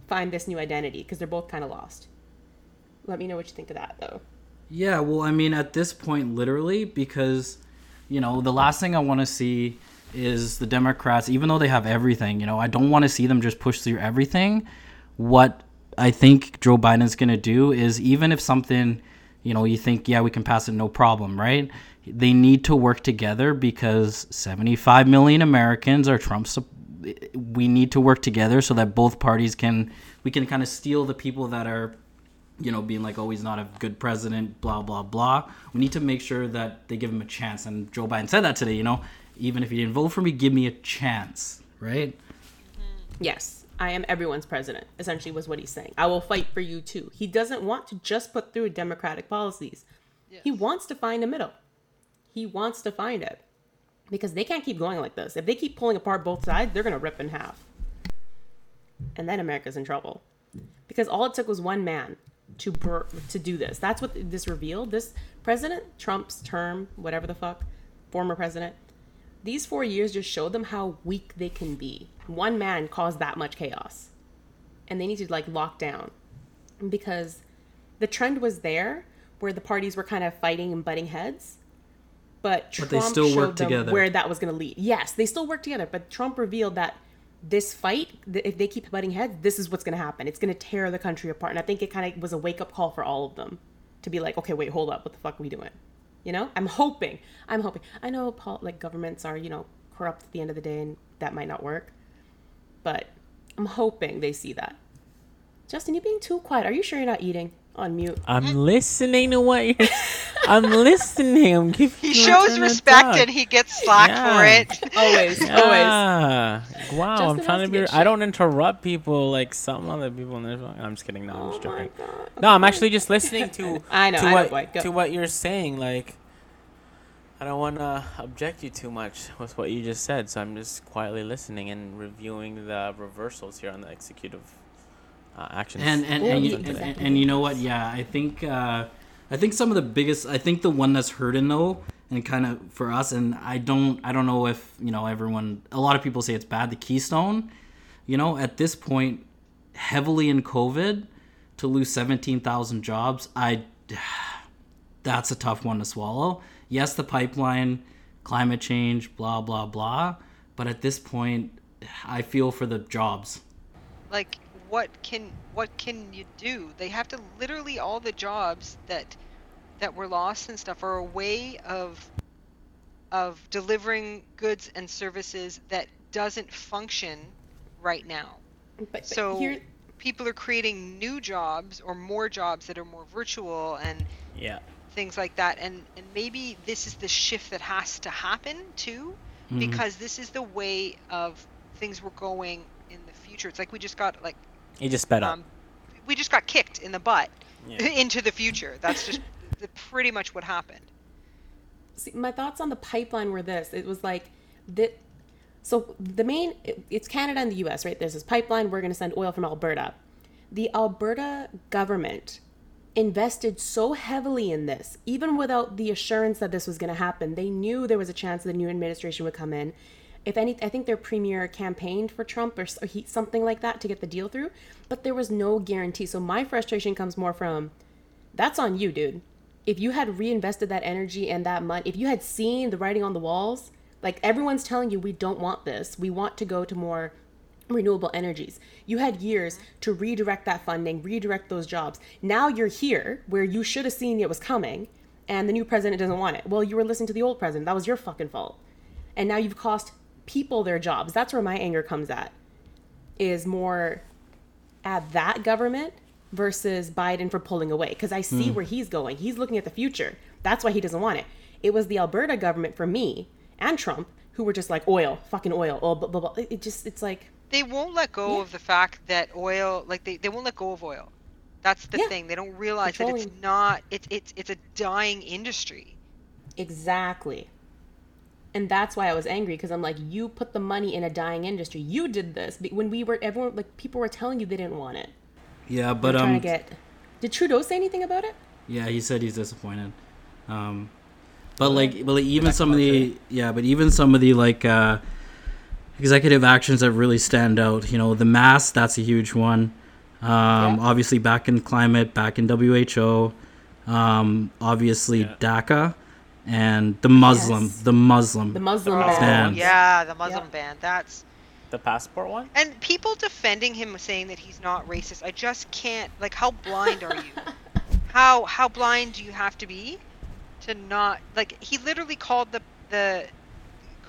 find this new identity because they're both kind of lost. Let me know what you think of that, though. Yeah, well, I mean, at this point, literally, because, you know, the last thing I want to see is the Democrats, even though they have everything, you know, I don't want to see them just push through everything. What I think Joe Biden's going to do is even if something, you know, you think, yeah, we can pass it, no problem, right? They need to work together because 75 million Americans are Trump's. We need to work together so that both parties can, we can kind of steal the people that are you know, being like, oh, he's not a good president, blah, blah, blah. We need to make sure that they give him a chance. And Joe Biden said that today, you know, even if you didn't vote for me, give me a chance, right? Yes, I am everyone's president, essentially, was what he's saying. I will fight for you too. He doesn't want to just put through democratic policies, he wants to find a middle. He wants to find it because they can't keep going like this. If they keep pulling apart both sides, they're going to rip in half. And then America's in trouble because all it took was one man to bur- to do this. That's what this revealed. This President Trump's term, whatever the fuck, former president, these four years just showed them how weak they can be. One man caused that much chaos, and they need to like lock down because the trend was there where the parties were kind of fighting and butting heads. But Trump But they still showed work them together. where that was going to lead. Yes, they still work together, but Trump revealed that this fight, if they keep butting heads, this is what's going to happen. It's going to tear the country apart. And I think it kind of was a wake up call for all of them to be like, okay, wait, hold up, what the fuck are we doing? You know, I'm hoping. I'm hoping. I know, Paul, like governments are, you know, corrupt at the end of the day, and that might not work. But I'm hoping they see that. Justin, you're being too quiet. Are you sure you're not eating on mute? I'm listening to what you're. I'm listening. I'm giving He shows respect and he gets slack for it. Always, always. Yeah. Wow, I'm trying to to be. get I don't interrupt people like some other people in this. I'm just kidding. No, I'm oh just Oh my joking. God. No, I'm actually just listening to. I know, To I what boy. Go. to what you're saying. Like, I don't want to object you too much with what you just said, so I'm just quietly listening and reviewing the reversals here on the executive uh, actions. And and, and, you- you- and, and you know what? Yeah, I think uh, I think some of the biggest. I think the one that's hurting though, and kind of for us, and I don't I don't know if you know everyone. A lot of people say it's bad. The Keystone, you know, at this point, heavily in COVID, to lose seventeen thousand jobs, I that's a tough one to swallow. Yes, the pipeline, climate change, blah blah blah, but at this point, I feel for the jobs. like what can what can you do they have to literally all the jobs that that were lost and stuff are a way of of delivering goods and services that doesn't function right now But, but so here, people are creating new jobs or more jobs that are more virtual and yeah. Things like that and and maybe this is the shift that has to happen too because this is the way of things were going in the future it's like we just got like He just sped up. um, we just got kicked in the butt Yeah. into the future. That's just the, pretty much what happened. see, my thoughts on the pipeline were this it was like that so the main it- it's canada and the us right there's this pipeline we're going to send oil from alberta the alberta government invested so heavily in this even without the assurance that this was going to happen they knew there was a chance the new administration would come in if any i think their premier campaigned for trump or, or he, something like that to get the deal through but there was no guarantee so my frustration comes more from that's on you, dude. If you had reinvested that energy and that money, if you had seen the writing on the walls, like everyone's telling you, we don't want this. We want to go to more renewable energies. You had years to redirect that funding, redirect those jobs. Now you're here where you should have seen it was coming and the new president doesn't want it. Well, you were listening to the old president. That was your fucking fault. And now you've cost people their jobs. That's where my anger comes at. Is more at that government versus Biden for pulling away because I see hmm. where he's going. He's looking at the future. That's why he doesn't want it. It was the Alberta government for me and Trump who were just like oil, fucking oil. Oh, blah, blah, blah. It just it's like They won't let go Yeah. of the fact that oil, like they, they won't let go of oil. That's the Yeah. thing. They don't realize that it's not. It's it's it's a dying industry. Exactly. And that's why I was angry because I'm like, you put the money in a dying industry. You did this when we were everyone like people were telling you they didn't want it. Yeah, But but trying um, to get. Did Trudeau say anything about it? Yeah, he said he's disappointed. Um, but like, but like even some of the yeah, but even some of the like uh, executive actions that really stand out. You know, the mask that's a huge one. Um, Yeah. Obviously, back in climate, back in WHO. Um, obviously, Yeah. DACA and the Muslim, Yes. the Muslim. The Muslim Oh, ban. Yeah, the Muslim Yeah. ban. That's The passport one? and people defending him saying that he's not racist. I just can't. Like, how blind are you? how how blind do you have to be to not like? He literally called the the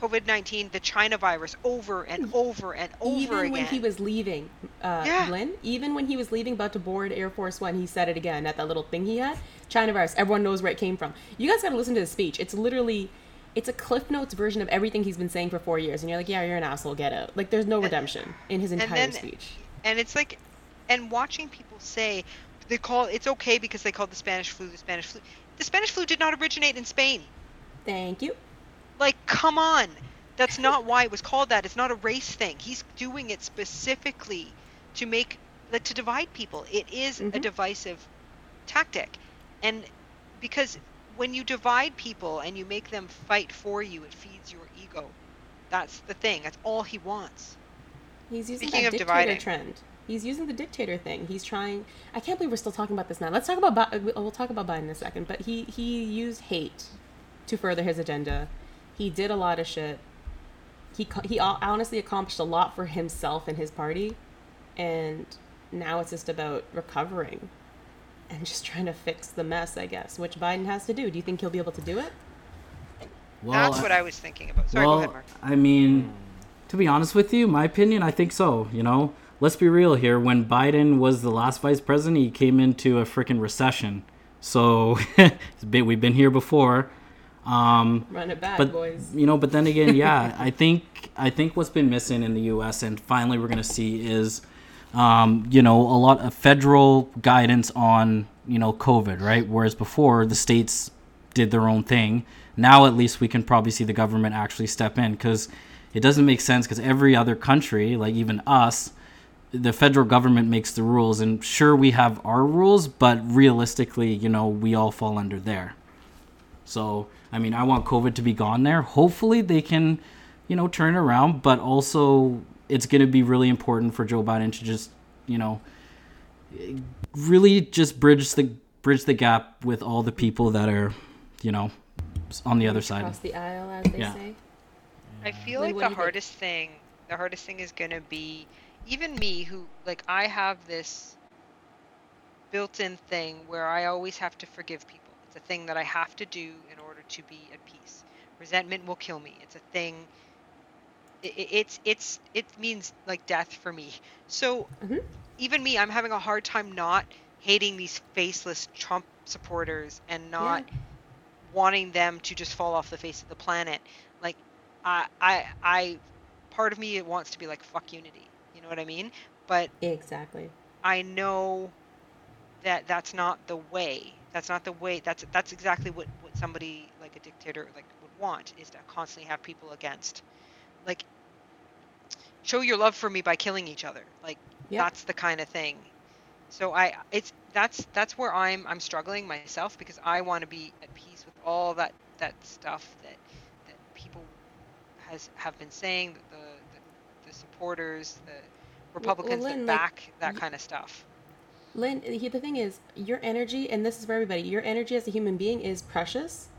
COVID nineteen the China virus over and over and over even again. Even when he was leaving, uh, Yeah. Lynn, even when he was leaving, about to board Air Force One, he said it again at that little thing he had. China virus. Everyone knows where it came from. You guys got to listen to his speech. It's literally, it's a Cliff Notes version of everything he's been saying for four years, and you're like, yeah, you're an asshole. Get out. Like, there's no redemption in his and entire then- speech. and it's like and watching people say they call it's okay because they called the spanish flu the spanish flu the spanish flu did not originate in spain Thank you. Like come on that's not why it was called that it's not a race thing he's doing it specifically to make like to divide people it is a Mhm. divisive tactic and because when you divide people and you make them fight for you it feeds your ego that's the thing that's all he wants He's using Speaking that dictator dividing. trend. He's using the dictator thing. He's trying. I can't believe we're still talking about this now. Let's talk about. We'll talk about Biden in a second. But he he used hate to further his agenda. He did a lot of shit. He he honestly accomplished a lot for himself and his party, and now it's just about recovering, and just trying to fix the mess. I guess, which Biden has to do. Do you think he'll be able to do it? Well, that's what i was thinking about sorry well, go ahead mark I mean, to be honest with you, my opinion, I think so. You know, let's be real here. When Biden was the last vice president, he came into a freaking recession. So it's we've been here before. Um, Run it back, but boys. you know, but then again, yeah, I think I think what's been missing in the U.S. and finally we're gonna see is, um, you know, a lot of federal guidance on you know COVID, right? Whereas before the states did their own thing. Now at least we can probably see the government actually step in because it doesn't make sense because every other country, like even us, the federal government makes the rules and sure we have our rules but realistically you know we all fall under there so i mean i want covid to be gone there hopefully they can you know turn around but also it's going to be really important for joe biden to just you know really just bridge the bridge the gap with all the people that are you know on the other side Across the aisle, as they Yeah. say. I feel Lynn, like the do you think? hardest thing, the hardest thing is gonna be, even me who like I have this built-in thing where I always have to forgive people. It's a thing that I have to do in order to be at peace. Resentment will kill me. It's a thing. i i- it's it's it means like death for me. So Mhm. even me, I'm having a hard time not hating these faceless Trump supporters and not wanting them to just fall off the face of the planet. Like, I, I, I, part of me it wants to be like fuck unity. You know what I mean? But Exactly. I know that that's not the way. That's not the way. That's that's exactly what what somebody like a dictator like would want is to constantly have people against. Like, show your love for me by killing each other. Like Yeah. that's the kind of thing. So I it's that's that's where I'm I'm struggling myself because I want to be at peace with all that that stuff that that people has have been saying that the the, the supporters the Republicans Lynn, that like, back that kind of stuff. Lynn, the thing is, your energy, and this is for everybody, your energy as a human being is precious.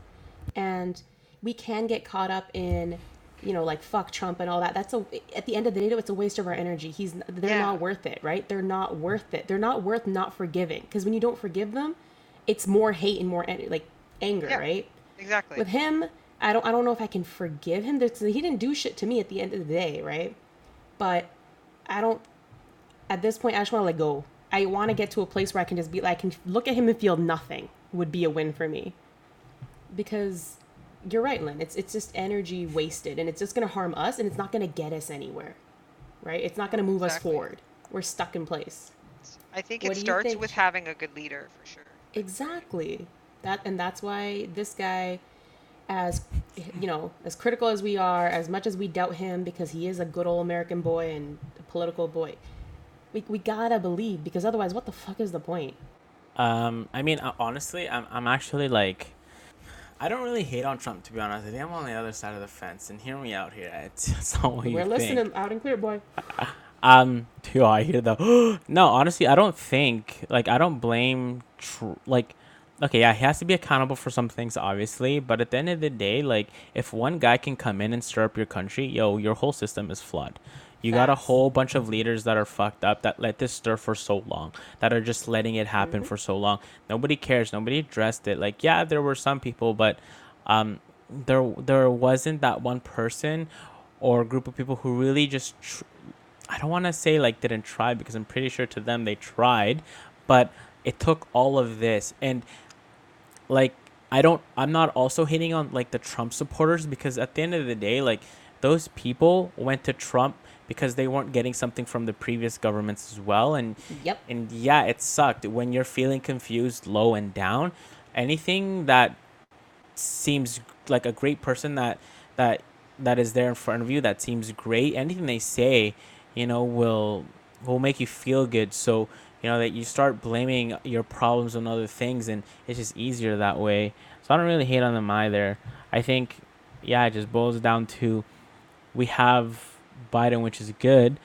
And we can get caught up in, you know, like fuck Trump and all that. That's a, at the end of the day, it's a waste of our energy. He's, they're Yeah. not worth it, right? They're not worth it. They're not worth not forgiving. Because when you don't forgive them, it's more hate and more, like, anger, Yeah. right? Exactly. With him, I don't I don't know if I can forgive him. This he didn't do shit to me at the end of the day, right? But I don't. At this point, I just want to let go. I want to get to a place where I can just be like, I can look at him and feel nothing would be a win for me. Because you're right, Lynn. It's it's just energy wasted, and it's just gonna harm us, and it's not gonna get us anywhere, right? It's not gonna move us forward. We're stuck in place. I think What it starts think? with having a good leader for sure. Exactly. That and that's why this guy as you know, as critical as we are, as much as we doubt him because he is a good old American boy and a political boy. We we got to believe because otherwise what the fuck is the point? Um, I mean, uh, honestly, I'm I'm actually like, I don't really hate on Trump to be honest. I think I'm on the other side of the fence, and hear me out here. It's, it's not what you We're think. listening out and clear, boy. Um, yo, I hear the no. Honestly, I don't think like I don't blame tr- like. Okay, yeah, he has to be accountable for some things, obviously. But at the end of the day, like, if one guy can come in and stir up your country, yo, your whole system is flawed. You got a whole bunch of leaders that are fucked up that let this stir for so long, that are just letting it happen for so long. Nobody cares. Nobody addressed it. Like, yeah, there were some people, but um, there there wasn't that one person or group of people who really just tr- I don't want to say like didn't try because I'm pretty sure to them they tried, but it took all of this and like I don't I'm not also hitting on like the Trump supporters because at the end of the day like those people went to Trump because they weren't getting something from the previous governments as well. And Yep. and yeah it sucked. When you're feeling confused low and down anything that seems like a great person that that that is there in front of you that seems great anything they say you know will will make you feel good. So you know that you start blaming your problems on other things and it's just easier that way. So i don't really hate on them either. I think yeah it just boils down to we have biden which is good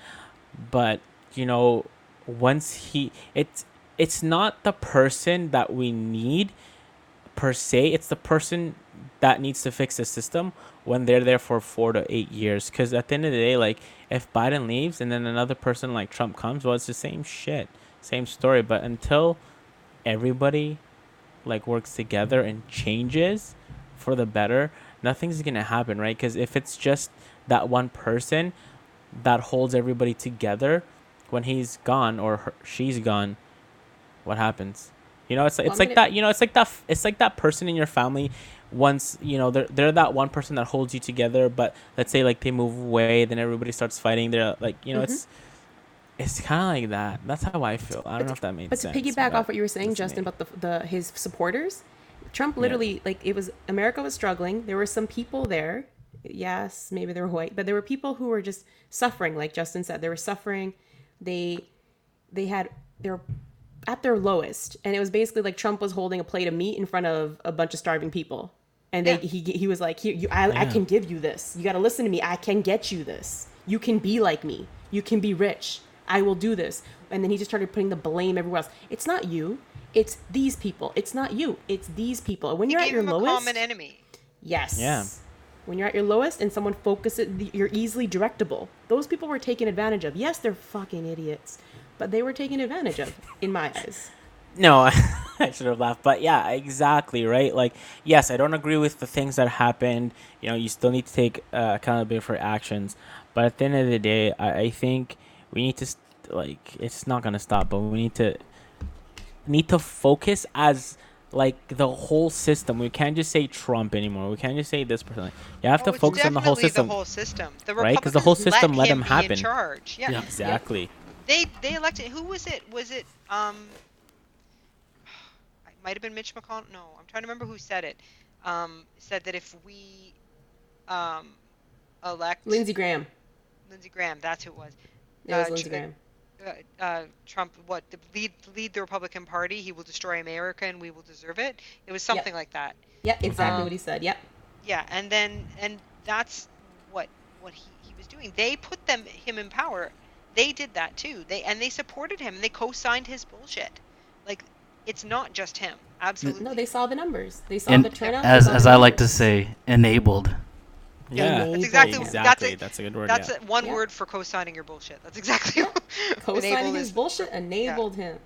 but you know once he it's it's not the person that we need per se it's the person that needs to fix the system when they're there for four to eight years. Because at the end of the day like if biden leaves and then another person like trump comes well it's the same shit same story. But until everybody like works together and changes for the better nothing's gonna happen right? Because if it's just that one person that holds everybody together when he's gone or her, she's gone what happens you know it's it's I'm like that you know it's like that it's like that person in your family once you know they're, they're that one person that holds you together but let's say like they move away then everybody starts fighting they're like you know Mm-hmm. it's it's kind of like that that's how i feel i don't But know if that made But sense but to piggyback off what you were saying, Justin, me. about the, the his supporters, Trump literally like it was America was struggling. There were some people there. Yes, maybe they were white, but there were people who were just suffering, like Justin said. They were suffering. They they had they were at their lowest, and it was basically like Trump was holding a plate of meat in front of a bunch of starving people, and they, Yeah. he he was like, Here, you, I, I can give you this. You got to listen to me. I can get you this. You can be like me. You can be rich. I will do this. And then he just started putting the blame everywhere else. It's not you. It's these people. It's not you. It's these people. When He you're at gave your him a lowest, common enemy. yes. Yeah. When you're at your lowest and someone focuses, you're easily directable. Those people were taken advantage of. Yes, they're fucking idiots, but they were taken advantage of, in my eyes. No, I should have laughed. But yeah, exactly, right? Like, yes, I don't agree with the things that happened. You know, you still need to take uh, accountability for actions. But at the end of the day, I, I think we need to, st- like, it's not to stop, but we need to, need to focus as, like, the whole system. We can't just say Trump anymore. We can't just say this person. You have Oh, to focus on the whole system. The whole system. The Right? 'Cause the whole system let him him happen. in charge. Yeah. Yeah. Exactly. They they elected. Who was it? Was it um? It might have been Mitch McConnell. No, I'm trying to remember who said it. Um, said that if we um elect Lindsey Graham. Lindsey Graham, that's who it was. It was Uh, Lindsey Graham. Uh, uh, Trump, what the lead lead the Republican Party? He will destroy America, and we will deserve it. It was something like that. Yep, exactly Um, what he said. Yep. Yeah, and then and that's what what he, he was doing. They put them him in power. They did that too. They and they supported him. They co-signed his bullshit. Like it's not just him. Absolutely. No, they saw the numbers. They saw And the turnout. as as I like to say, enabled. Yeah. That's exactly- Exactly. that's it. That's a good word. That's yeah. it, one Yeah. word for co-signing your bullshit. That's exactly what co-signing his bullshit enabled him.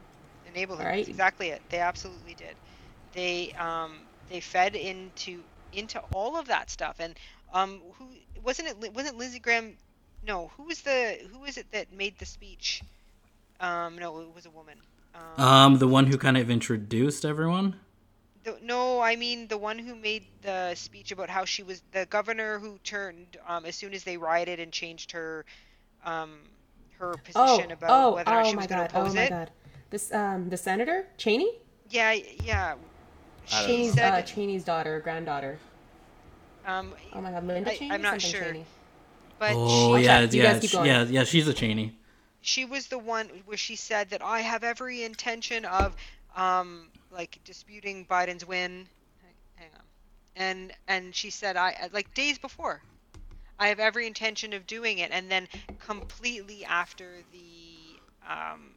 Enable him. Alright. That's exactly it. They absolutely did. They um they fed into into all of that stuff. And um, who wasn't it? Li- Wasn't Lindsey Graham? No, who was the who was it that made the speech? Um, no, it was a woman. Um, Um, the one who kind of introduced everyone. The, no, I mean the one who made the speech about how she was the governor who turned um, as soon as they rioted and changed her um, her Oh, position about oh, whether or not oh she my was going god, to oh my it. god. This um the senator Cheney, Yeah, yeah. She Cheney's said, uh, Cheney's daughter, granddaughter. um, Oh my god, Linda Cheney. I'm not sure. Cheney. but Oh she, yeah, Okay, yeah, guys keep sh- going. yeah, yeah. She's a Cheney. she was the one where she said that I have every intention of um like disputing Biden's win. Hang on. And and she said I like days before. I have every intention of doing it and then completely after the um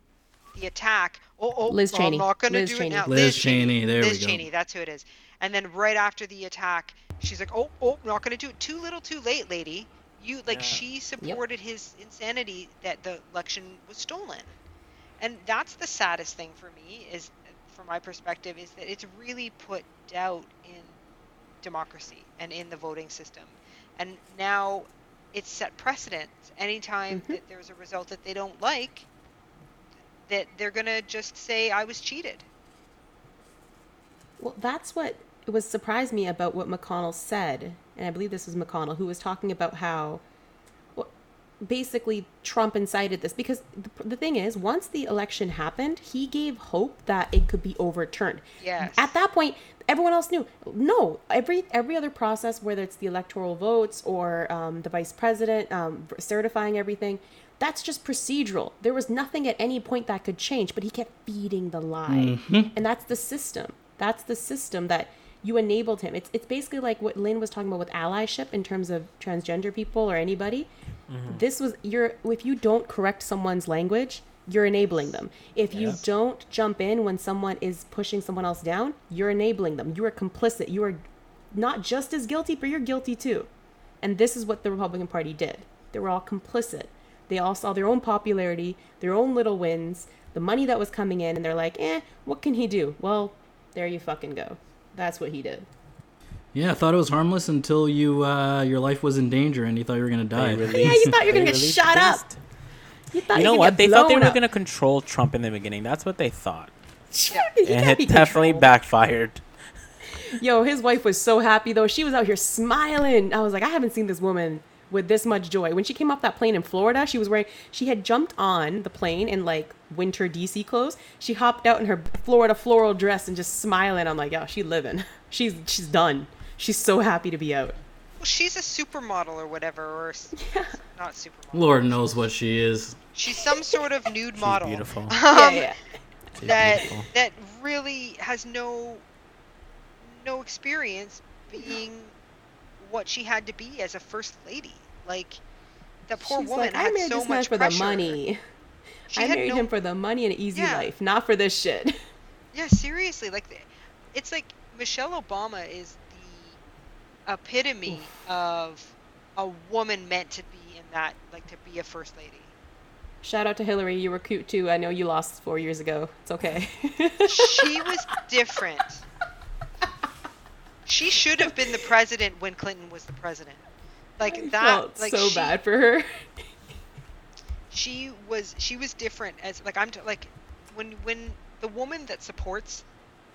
the attack. Oh, oh Liz I'm not gonna do Cheney. it now. Liz Cheney, there we go. Liz. Cheney, that's who it is. And then right after the attack, she's like, "Oh, oh, not gonna do it. Too little, too late, lady. You like Yeah. she supported his insanity that the election was stolen." And that's the saddest thing for me is, from my perspective, is that it's really put doubt in democracy and in the voting system. And now it's set precedent. Anytime Mhm. that there's a result that they don't like, that they're gonna just say I was cheated. Well, that's what was surprised me about what McConnell said, and I believe this was McConnell who was talking about how, basically Trump incited this because the, the thing is, once the election happened, he gave hope that it could be overturned. Yes. At that point, everyone else knew. No, every every other process, whether it's the electoral votes or um, the vice president um, certifying everything. That's just procedural. There was nothing at any point that could change, but he kept feeding the lie. And that's the system. That's the system that you enabled him. It's it's basically like what Lynn was talking about with allyship in terms of transgender people or anybody. This was you're if you don't correct someone's language, you're enabling them. If you don't jump in when someone is pushing someone else down, you're enabling them. You are complicit. You are not just as guilty, but you're guilty too. And this is what the Republican Party did. They were all complicit. They all saw their own popularity, their own little wins, the money that was coming in, and they're like, eh, what can he do? Well, there you fucking go. That's what he did. Yeah, I thought it was harmless until you uh, your life was in danger and you thought you were gonna die. Yeah, you thought you were gonna get released shot up. You, thought You know could what? They thought they were up. gonna control Trump in the beginning. That's what they thought, He and it definitely controlled. backfired. Yo, his wife was so happy though. She was out here smiling. I was like, I haven't seen this woman with this much joy. When she came off that plane in Florida, she was wearing she had jumped on the plane in like winter DC clothes. She hopped out in her Florida floral dress and just smiling. I'm like, yo, she living. She's she's done. She's so happy to be out. Well, she's a supermodel or whatever, or s- not supermodel. Lord knows what she is. She's some sort of nude model. beautiful. Um, yeah, yeah. She's that beautiful. that really has no no experience being what she had to be as a first lady. Like that poor She's woman like, I had married so this man much for pressure. the money. She I married no- him for the money and easy Yeah. life, not for this shit. Yeah, seriously, like it's like Michelle Obama is the epitome of a woman meant to be in that, like to be a first lady. Shout out to Hillary. You were cute too. I know you lost four years ago. It's okay. She was different. She should have been the president when Clinton was the president. Like I that, felt like so she, bad for her. she was she was different as like I'm t- like when when the woman that supports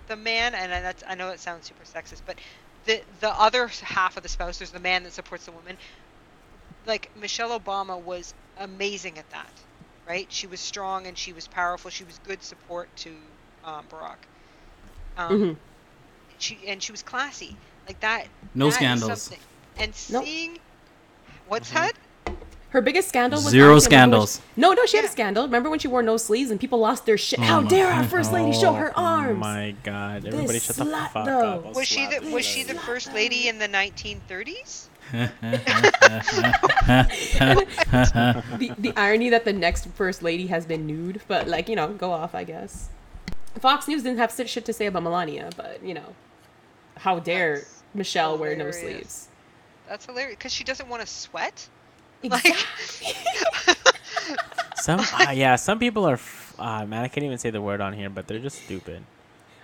the man and I, that's I know it sounds super sexist but the the other half of the spouse there's the man that supports the woman like Michelle Obama was amazing at that right she was strong and she was powerful she was good support to um, Barack um, Mhm. she and she was classy like that No that is scandals. and Nope. seeing what's Mm-hmm. that Her biggest scandal was Zero actually- remember when scandals. she- no, no, she had a scandal. Remember when she wore no sleeves and people lost their shit? Oh How dare our first lady show her arms? Oh my god! Everybody, shut the slut, fuck though. up! I'll was she the was she the first lady in the 1930s the, the irony that the next first lady has been nude, but like you know, go off, I guess. Fox News didn't have shit to say about Melania, but you know, how dare That's Michelle wear no sleeves? That's hilarious because she doesn't want to sweat. Exactly. Some, uh, yeah, some people are. F- uh, man, I can't even say the word on here, but they're just stupid.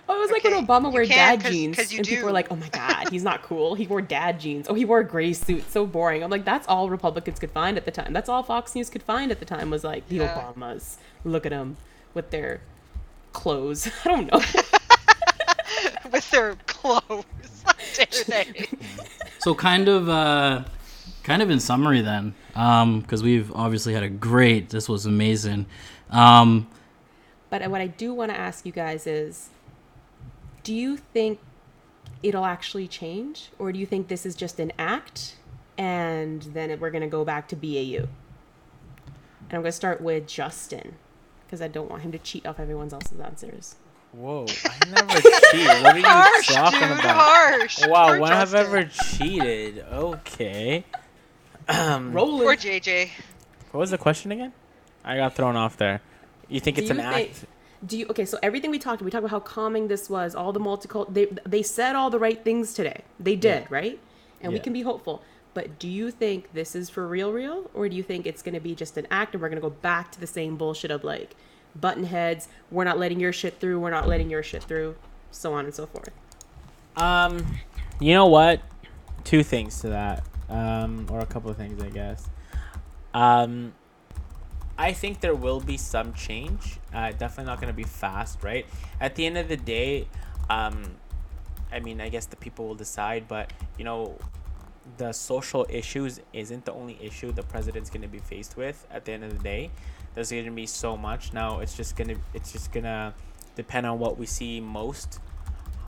Oh, it was like when Obama you wore can, dad 'cause- jeans 'cause you and people were like, "Oh my god, he's not cool. He wore dad jeans. Oh, he wore a gray suit. So boring." I'm like, that's all Republicans could find at the time. That's all Fox News could find at the time was like the Yeah. Obamas. Look at them with their clothes. I don't know. with their clothes. How dare they? So kind of, uh, kind of in summary then, because we've obviously had a great. This was amazing. Um, But what I do want to ask you guys is do you think it'll actually change? Or do you think this is just an act and then we're going to go back to BAU? And I'm going to start with Justin because I don't want him to cheat off everyone else's answers. Whoa, I never cheat. What are you Harsh, talking dude. about? Harsh. Wow, Poor when have I ever cheated? Okay. Um, Rolling. Poor JJ. what was the question again? I got thrown off there. You think Do it's an you think- act? Do you okay? So everything we talked, we talked about how calming this was. All the multicult, they they said all the right things today. They did, right? And we can be hopeful. But do you think this is for real, real, or do you think it's going to be just an act, and we're going to go back to the same bullshit of like button heads? We're not letting your shit through. We're not letting your shit through. So on and so forth. Um, you know what? Two things to that, um, or a couple of things, I guess. Um, I think there will be some change. Uh, definitely not going to be fast, right? At the end of the day, um, I mean, I guess the people will decide, but you know, the social issues isn't the only issue the president's going to be faced with. At the end of the day, there's going to be so much. Now, it's just gonna, it's just gonna depend on what we see most.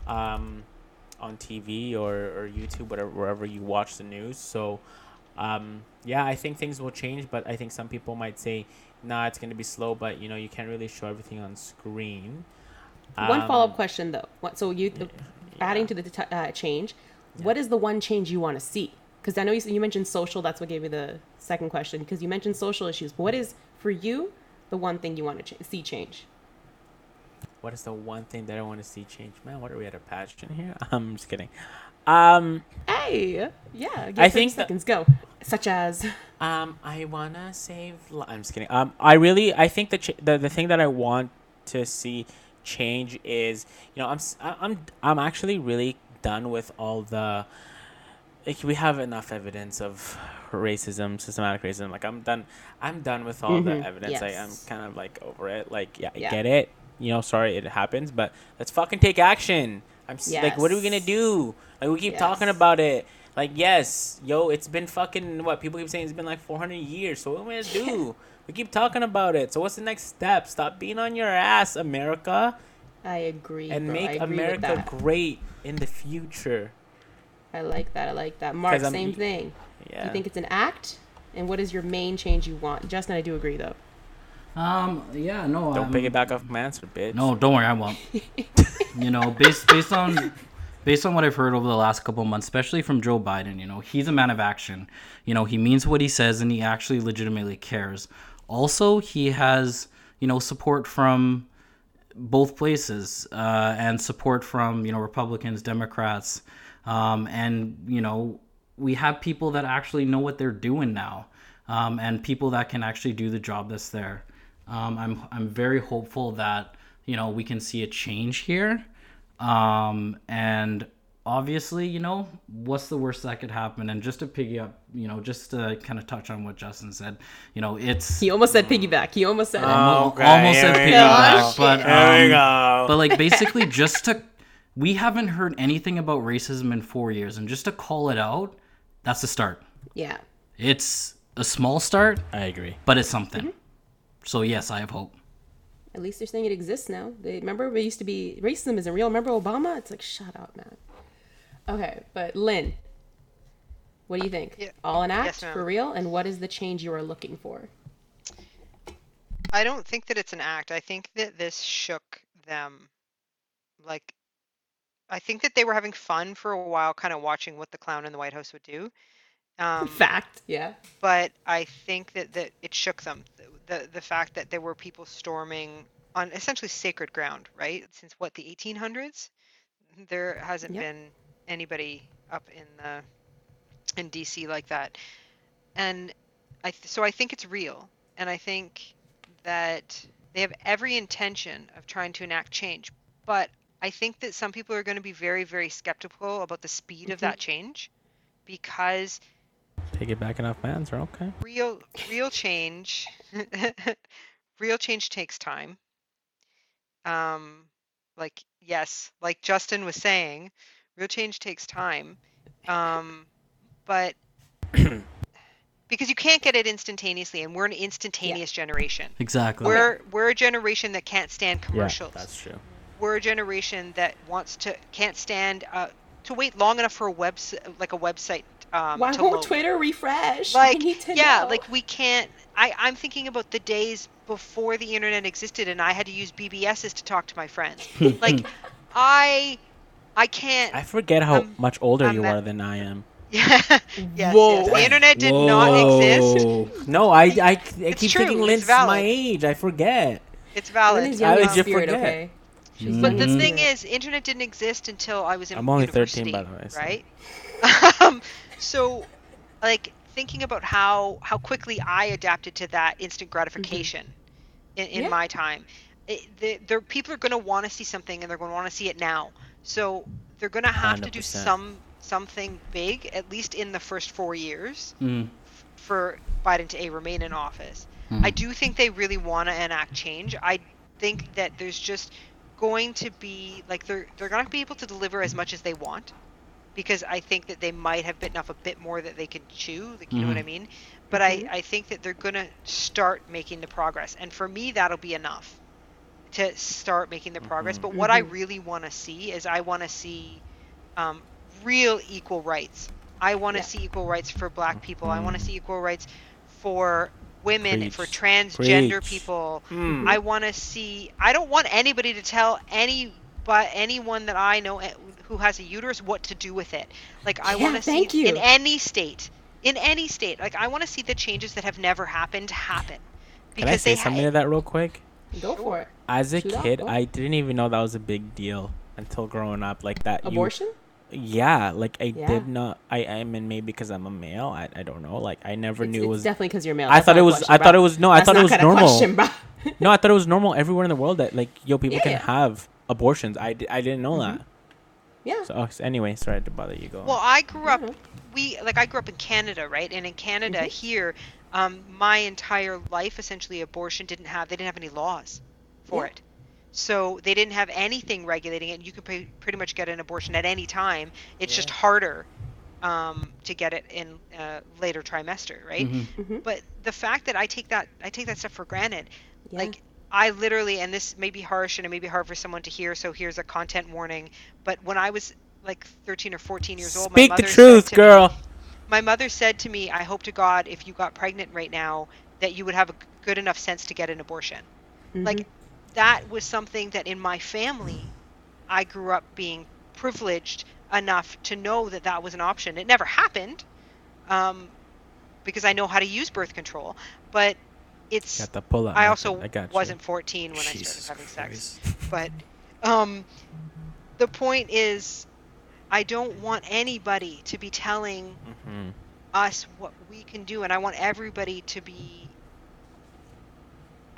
Um, on TV or, or YouTube, whatever wherever you watch the news. So, um, yeah, I think things will change, but I think some people might say, "Nah, it's gonna be slow." But you know, you can't really show everything on screen. one Um, follow up question though. What, so you adding to the uh, change, what is the one change you want to see? Because I know you, you mentioned social. That's what gave me the second question. Because you mentioned social issues. But what is for you the one thing you want to ch- see change? What is the one thing that I want to see change? Man, what are we at a passion here? I'm just kidding. Um, Hey, yeah. I think seconds go. Such as Um, I wanna save. Li- I'm just kidding. Um, I really, I think the ch- the the thing that I want to see change is, you know, I'm I'm I'm actually really done with all the. Like we have enough evidence of racism, systematic racism. Like I'm done. I'm done with all Mhm, the evidence. Like I'm kind of like over it. Like yeah, I Yeah. get it. You know, sorry it happens, but let's fucking take action. I'm s like, what are we gonna do? Like we keep talking about it. Like yes, yo, it's been fucking what people keep saying it's been like 400 years. So what am I gonna do? we keep talking about it. So what's the next step? Stop being on your ass, America, I agree, and bro. Make agree America great in the future. I like that. I like that. Mark, same thing. Yeah. Do You think it's an act? And what is your main change you want? Justin, I do agree though. um, yeah, no. Don't pick it back off my answer, bitch. No, don't worry, I won't. you know, based based on based on what I've heard over the last couple of months, especially from Joe Biden, you know, he's a man of action. You know, he means what he says and he actually legitimately cares. Also, he has, you know, support from both places uh, and support from, you know, Republicans, Democrats. Um, and, you know, we have people that actually know what they're doing now um, and people that can actually do the job that's there. Um, I'm, I'm very hopeful that, you know, we can see a change here. Um, and obviously, you know, what's the worst that could happen? And just to piggy up, you know, just to kind of touch on what Justin said, you know, it's He almost said piggyback. He almost said it. almo- Okay, almost here said piggyback, go. but um, but like basically just to we haven't heard anything about racism in four years, and just to call it out, that's a start. Yeah. It's a small start, I agree. but it's something. Mm-hmm. So yes, I have hope. At least they're saying it exists now. They remember it used to be racism isn't real. Remember Obama? It's like shut up, man. Okay, but Lynn, what do you think? Yeah. All an act Yes, ma'am. for real? And what is the change you are looking for? I don't think that it's an act. I think that this shook them. Like, I think that they were having fun for a while, kind of watching what the clown in the White House would do. Um, Fact. Yeah. but I think that, that it shook them. The, the the fact that there were people storming on essentially sacred ground, right? Since what the 1800s, there hasn't Yep. been anybody up in the in DC like that, and I th- so I think it's real, and I think that they have every intention of trying to enact change, but I think that some people are going to be very, very skeptical about the speed of Mm-hmm. that change because Take it back enough fans, are okay. real real change real change takes time um like yes like justin was saying real change takes time um but because you can't get it instantaneously and we're an instantaneous generation Exactly. we're we're a generation that can't stand commercials. Yeah, that's true. We're a generation that wants to can't stand uh, to wait long enough for a web like a website um, Why to won't load Twitter refresh? I like need to yeah know. like we can't i i'm thinking about the days before the internet existed and i had to use bbs's to talk to my friends like i i can't I forget how I'm- much older I'm you that- are than I am. yeah yes, Whoa. yes. the internet did not exist No, I I, I keep true, thinking it's Lynn's my age. I forget. it's valid Lynn is I young in legit spirit, forget. okay? She's Mm. but the thing spirit. is internet didn't exist until i was in I'm only 13, university, by the way, so- right um, so like thinking about how how quickly i adapted to that instant gratification in, in Yeah. my time it, the, the people are going to want to see something and they're going to want to see it now so they're going to have to do some something big at least in the first four years Mm. for Biden to a remain in office. Mhm. I do think they really want to enact change. I think that there's just going to be like they're they're going to be able to deliver as much as they want because I think that they might have bitten off a bit more that they could chew, like you know what I Mhm. mean? But I I think that they're going to start making the progress. And for me that'll be enough to start making the progress. Mhm. But what I really want to see is I want to see um, real equal rights. I want to Yeah. see equal rights for black people. I want to see equal rights for women, and for transgender Preach. people. Hmm. I want to see. I don't want anybody to tell any but anyone that I know eh, who has a uterus what to do with it. Like I Yeah, want to see you. in any state, in any state. Like I want to see the changes that have never happened happen. Can I say they something to that real quick? Go for it. As a Shoot kid, go. I didn't even know that was a big deal until growing up. Like that. you- Abortion? Yeah, like I Yeah. did not. I I mean maybe because I'm a male. I, I don't know. Like I never It's, knew it was. definitely because you're male. I That's thought it was. question, I thought it was no. I thought it was normal. question, no, I thought it was normal everywhere in the world that like yo people can Yeah. have abortions. I, I didn't know that. yeah. So so anyway, sorry to bother you. Go. Well, I grew up. Mhm. We like I grew up in Canada, right? And in Canada Mhm. here, um, my entire life essentially abortion didn't have. They didn't have any laws for Yeah. it. So they didn't have anything regulating it. And You could pre- pretty much get an abortion at any time. It's just harder um, to get it in uh, later trimester, right? Mhm. Mhm. But the fact that I take that I take that stuff for granted, Yeah. like I literally, and this may be harsh and it may be hard for someone to hear, so here's a content warning. But when I was like 13 or 14 years old, Speak the truth, to me- girl. my mother said to me, "I hope to God, if you got pregnant right now, that you would have a good enough sense to get an abortion." Mhm. Like that was something that in my family, I grew up being privileged enough to know that that was an option. It never happened, um, because I know how to use birth control, but it's. Got the pull. I also I wasn't 14 when Jesus I started having sex. Christ. But um, the point is, I don't want anybody to be telling Mhm. us what we can do, and I want everybody to be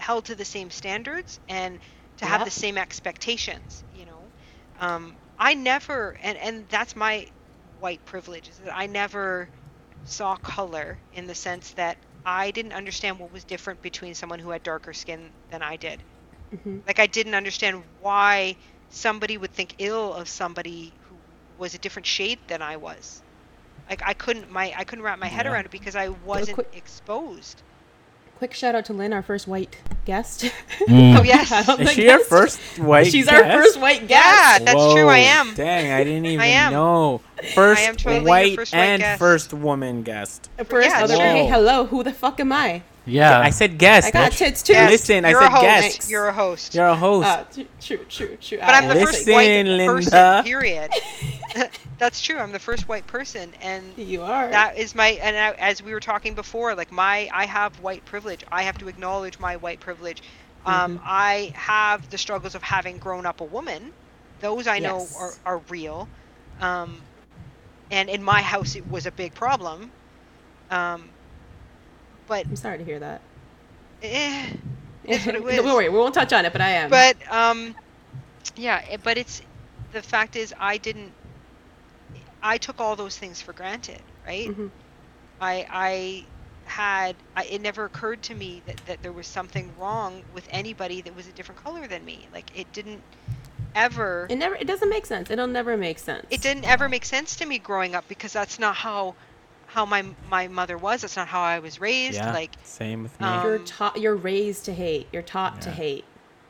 held to the same standards and to have Yep. the same expectations. You know, um, I never, and and that's my white privilege is that I never saw color in the sense that I didn't understand what was different between someone who had darker skin than I did. Mhm. Like I didn't understand why somebody would think ill of somebody who was a different shade than I was. Like I couldn't my I couldn't wrap my head Yeah. around it because I wasn't quick- exposed. Quick shout out to Lynn, our first white guest. Mm. Oh yes. I Is think she our first white? Guest? She's our first white guest. Yeah, that's true, I am. Dang, I didn't even am. know. First am totally white first white and guest. first woman guest. First Yeah, other hey, hello, who the fuck am I? Yeah. I said guest. I got tits too. Yes, Listen, I you're said a guest. You're a host. You're a host. Uh, t- true, true, true. but I'm the first white Linda. person. Period. that's true. I'm the first white person, and You are. that is my and I, as we were talking before like my i have white privilege i have to acknowledge my white privilege um, Mhm. i have the struggles of having grown up a woman those i know are, are real um, and in my house it was a big problem um, but I'm sorry to hear that. eh, it Don't worry, we won't touch on it, but I am. but um, yeah but it's the fact is, I didn't. I took all those things for granted, right? Mhm. I I had I, it never occurred to me that, that there was something wrong with anybody that was a different color than me. Like it didn't ever It never. It doesn't make sense. It'll never make sense. it didn't ever make sense to me growing up because that's not how how my my mother was. That's not how I was raised. Yeah. Like Same with me. Um, You're taught. You're raised to hate. You're taught to hate.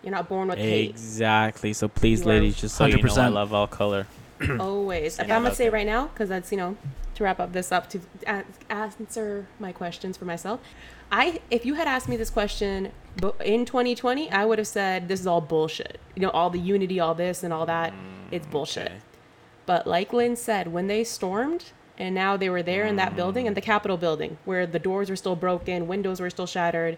You're not born with hate. exactly. So please, You ladies, just so you know, I love all color. Always. If I'm gonna say that. right now, because that's you know to wrap up this up to answer my questions for myself. I if you had asked me this question in 2020, I would have said this is all bullshit. You know, all the unity, all this and all that, it's bullshit. okay. But like Lynn said, when they stormed and now they were there in that building, in the Capitol building, where the doors were still broken, windows were still shattered,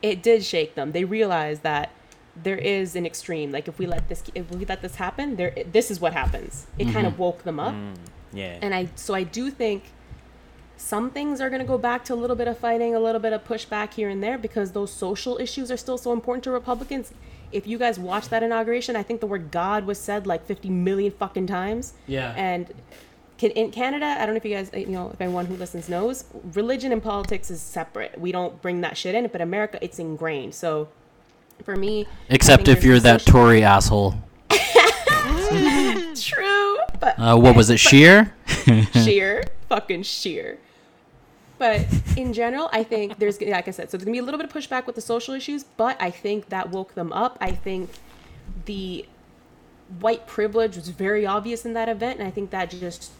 it did shake them. They realized that there is an extreme. Like if we let this, if we let this happen, there, this is what happens. It kind of woke them up. Mm, yeah. And I, so I do think some things are going to go back to a little bit of fighting, a little bit of pushback here and there because those social issues are still so important to Republicans. If you guys watch that inauguration, I think the word God was said like 50 million fucking times. Yeah. And in Canada, I don't know if you guys, you know, if anyone who listens knows, religion and politics is separate. We don't bring that shit in, but America, it's ingrained. So for me, Except if you're that Tory asshole. True, but Uh, what was it, Scheer? Scheer, fucking Scheer. But in general, I think there's, like I said, so there's gonna be a little bit of pushback with the social issues, but I think that woke them up. I think the white privilege was very obvious in that event, and I think that just,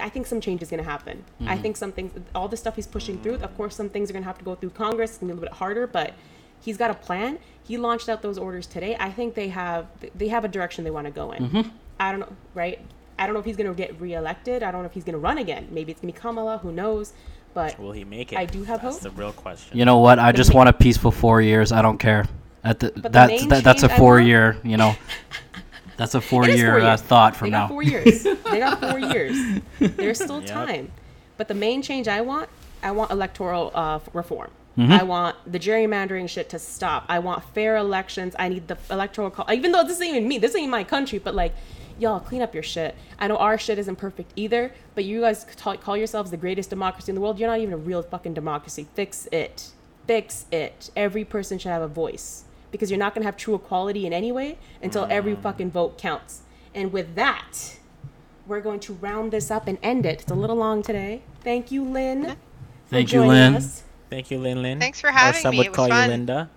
I think some change is gonna happen. I mm-hmm. think some things, all the stuff he's pushing through, of course, some things are gonna have to go through Congress. It's gonna be a little bit harder, but he's got a plan. He launched out those orders today. I think they have, they have a direction they want to go in. Mm-hmm. I don't know, right? I don't know if he's going to get reelected. I don't know if he's going to run again. Maybe it's going to be Kamala. Who knows? But Will he make it? I do have That's hope. the real question. You know what? I just want a peaceful four years. I don't care. At the, the that's main that, that's a four year. You know, that's a four-year four uh, thought they from got now. four years. they got four years. There's still Yep. time. But the main change I want, I want electoral uh, reform. Mm-hmm. I want the gerrymandering shit to stop. I want fair elections. I need the electoral call. Even though this isn't even me, this ain't my country, but like, y'all clean up your shit. I know our shit isn't perfect either, but you guys call, call yourselves the greatest democracy in the world. You're not even a real fucking democracy. Fix it. Fix it. Every person should have a voice because you're not gonna have true equality in any way until every mm. fucking vote counts. And with that, we're going to round this up and end it. It's a little long today. Thank you, Lynn. Thank you, Lynn. us. Thank you, Lin Lin. Thanks for Or having some me. would call fun. you Linda.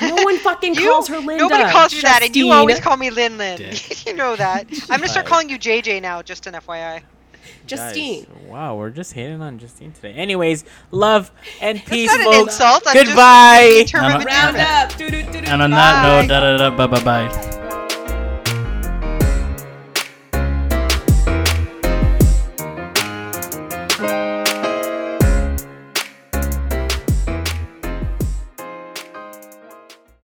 No one fucking You, calls her Linda. nobody calls you that, and you always call me Lin Lin. Dick. you know that. I'm gonna start calling you JJ now, just an FYI. Justine. Guys, wow, we're just hating on Justine today. Anyways, love and peace, That's not an folks. insult. I'm just Goodbye. And- Round up. And on that note, da da da, bye bye bye.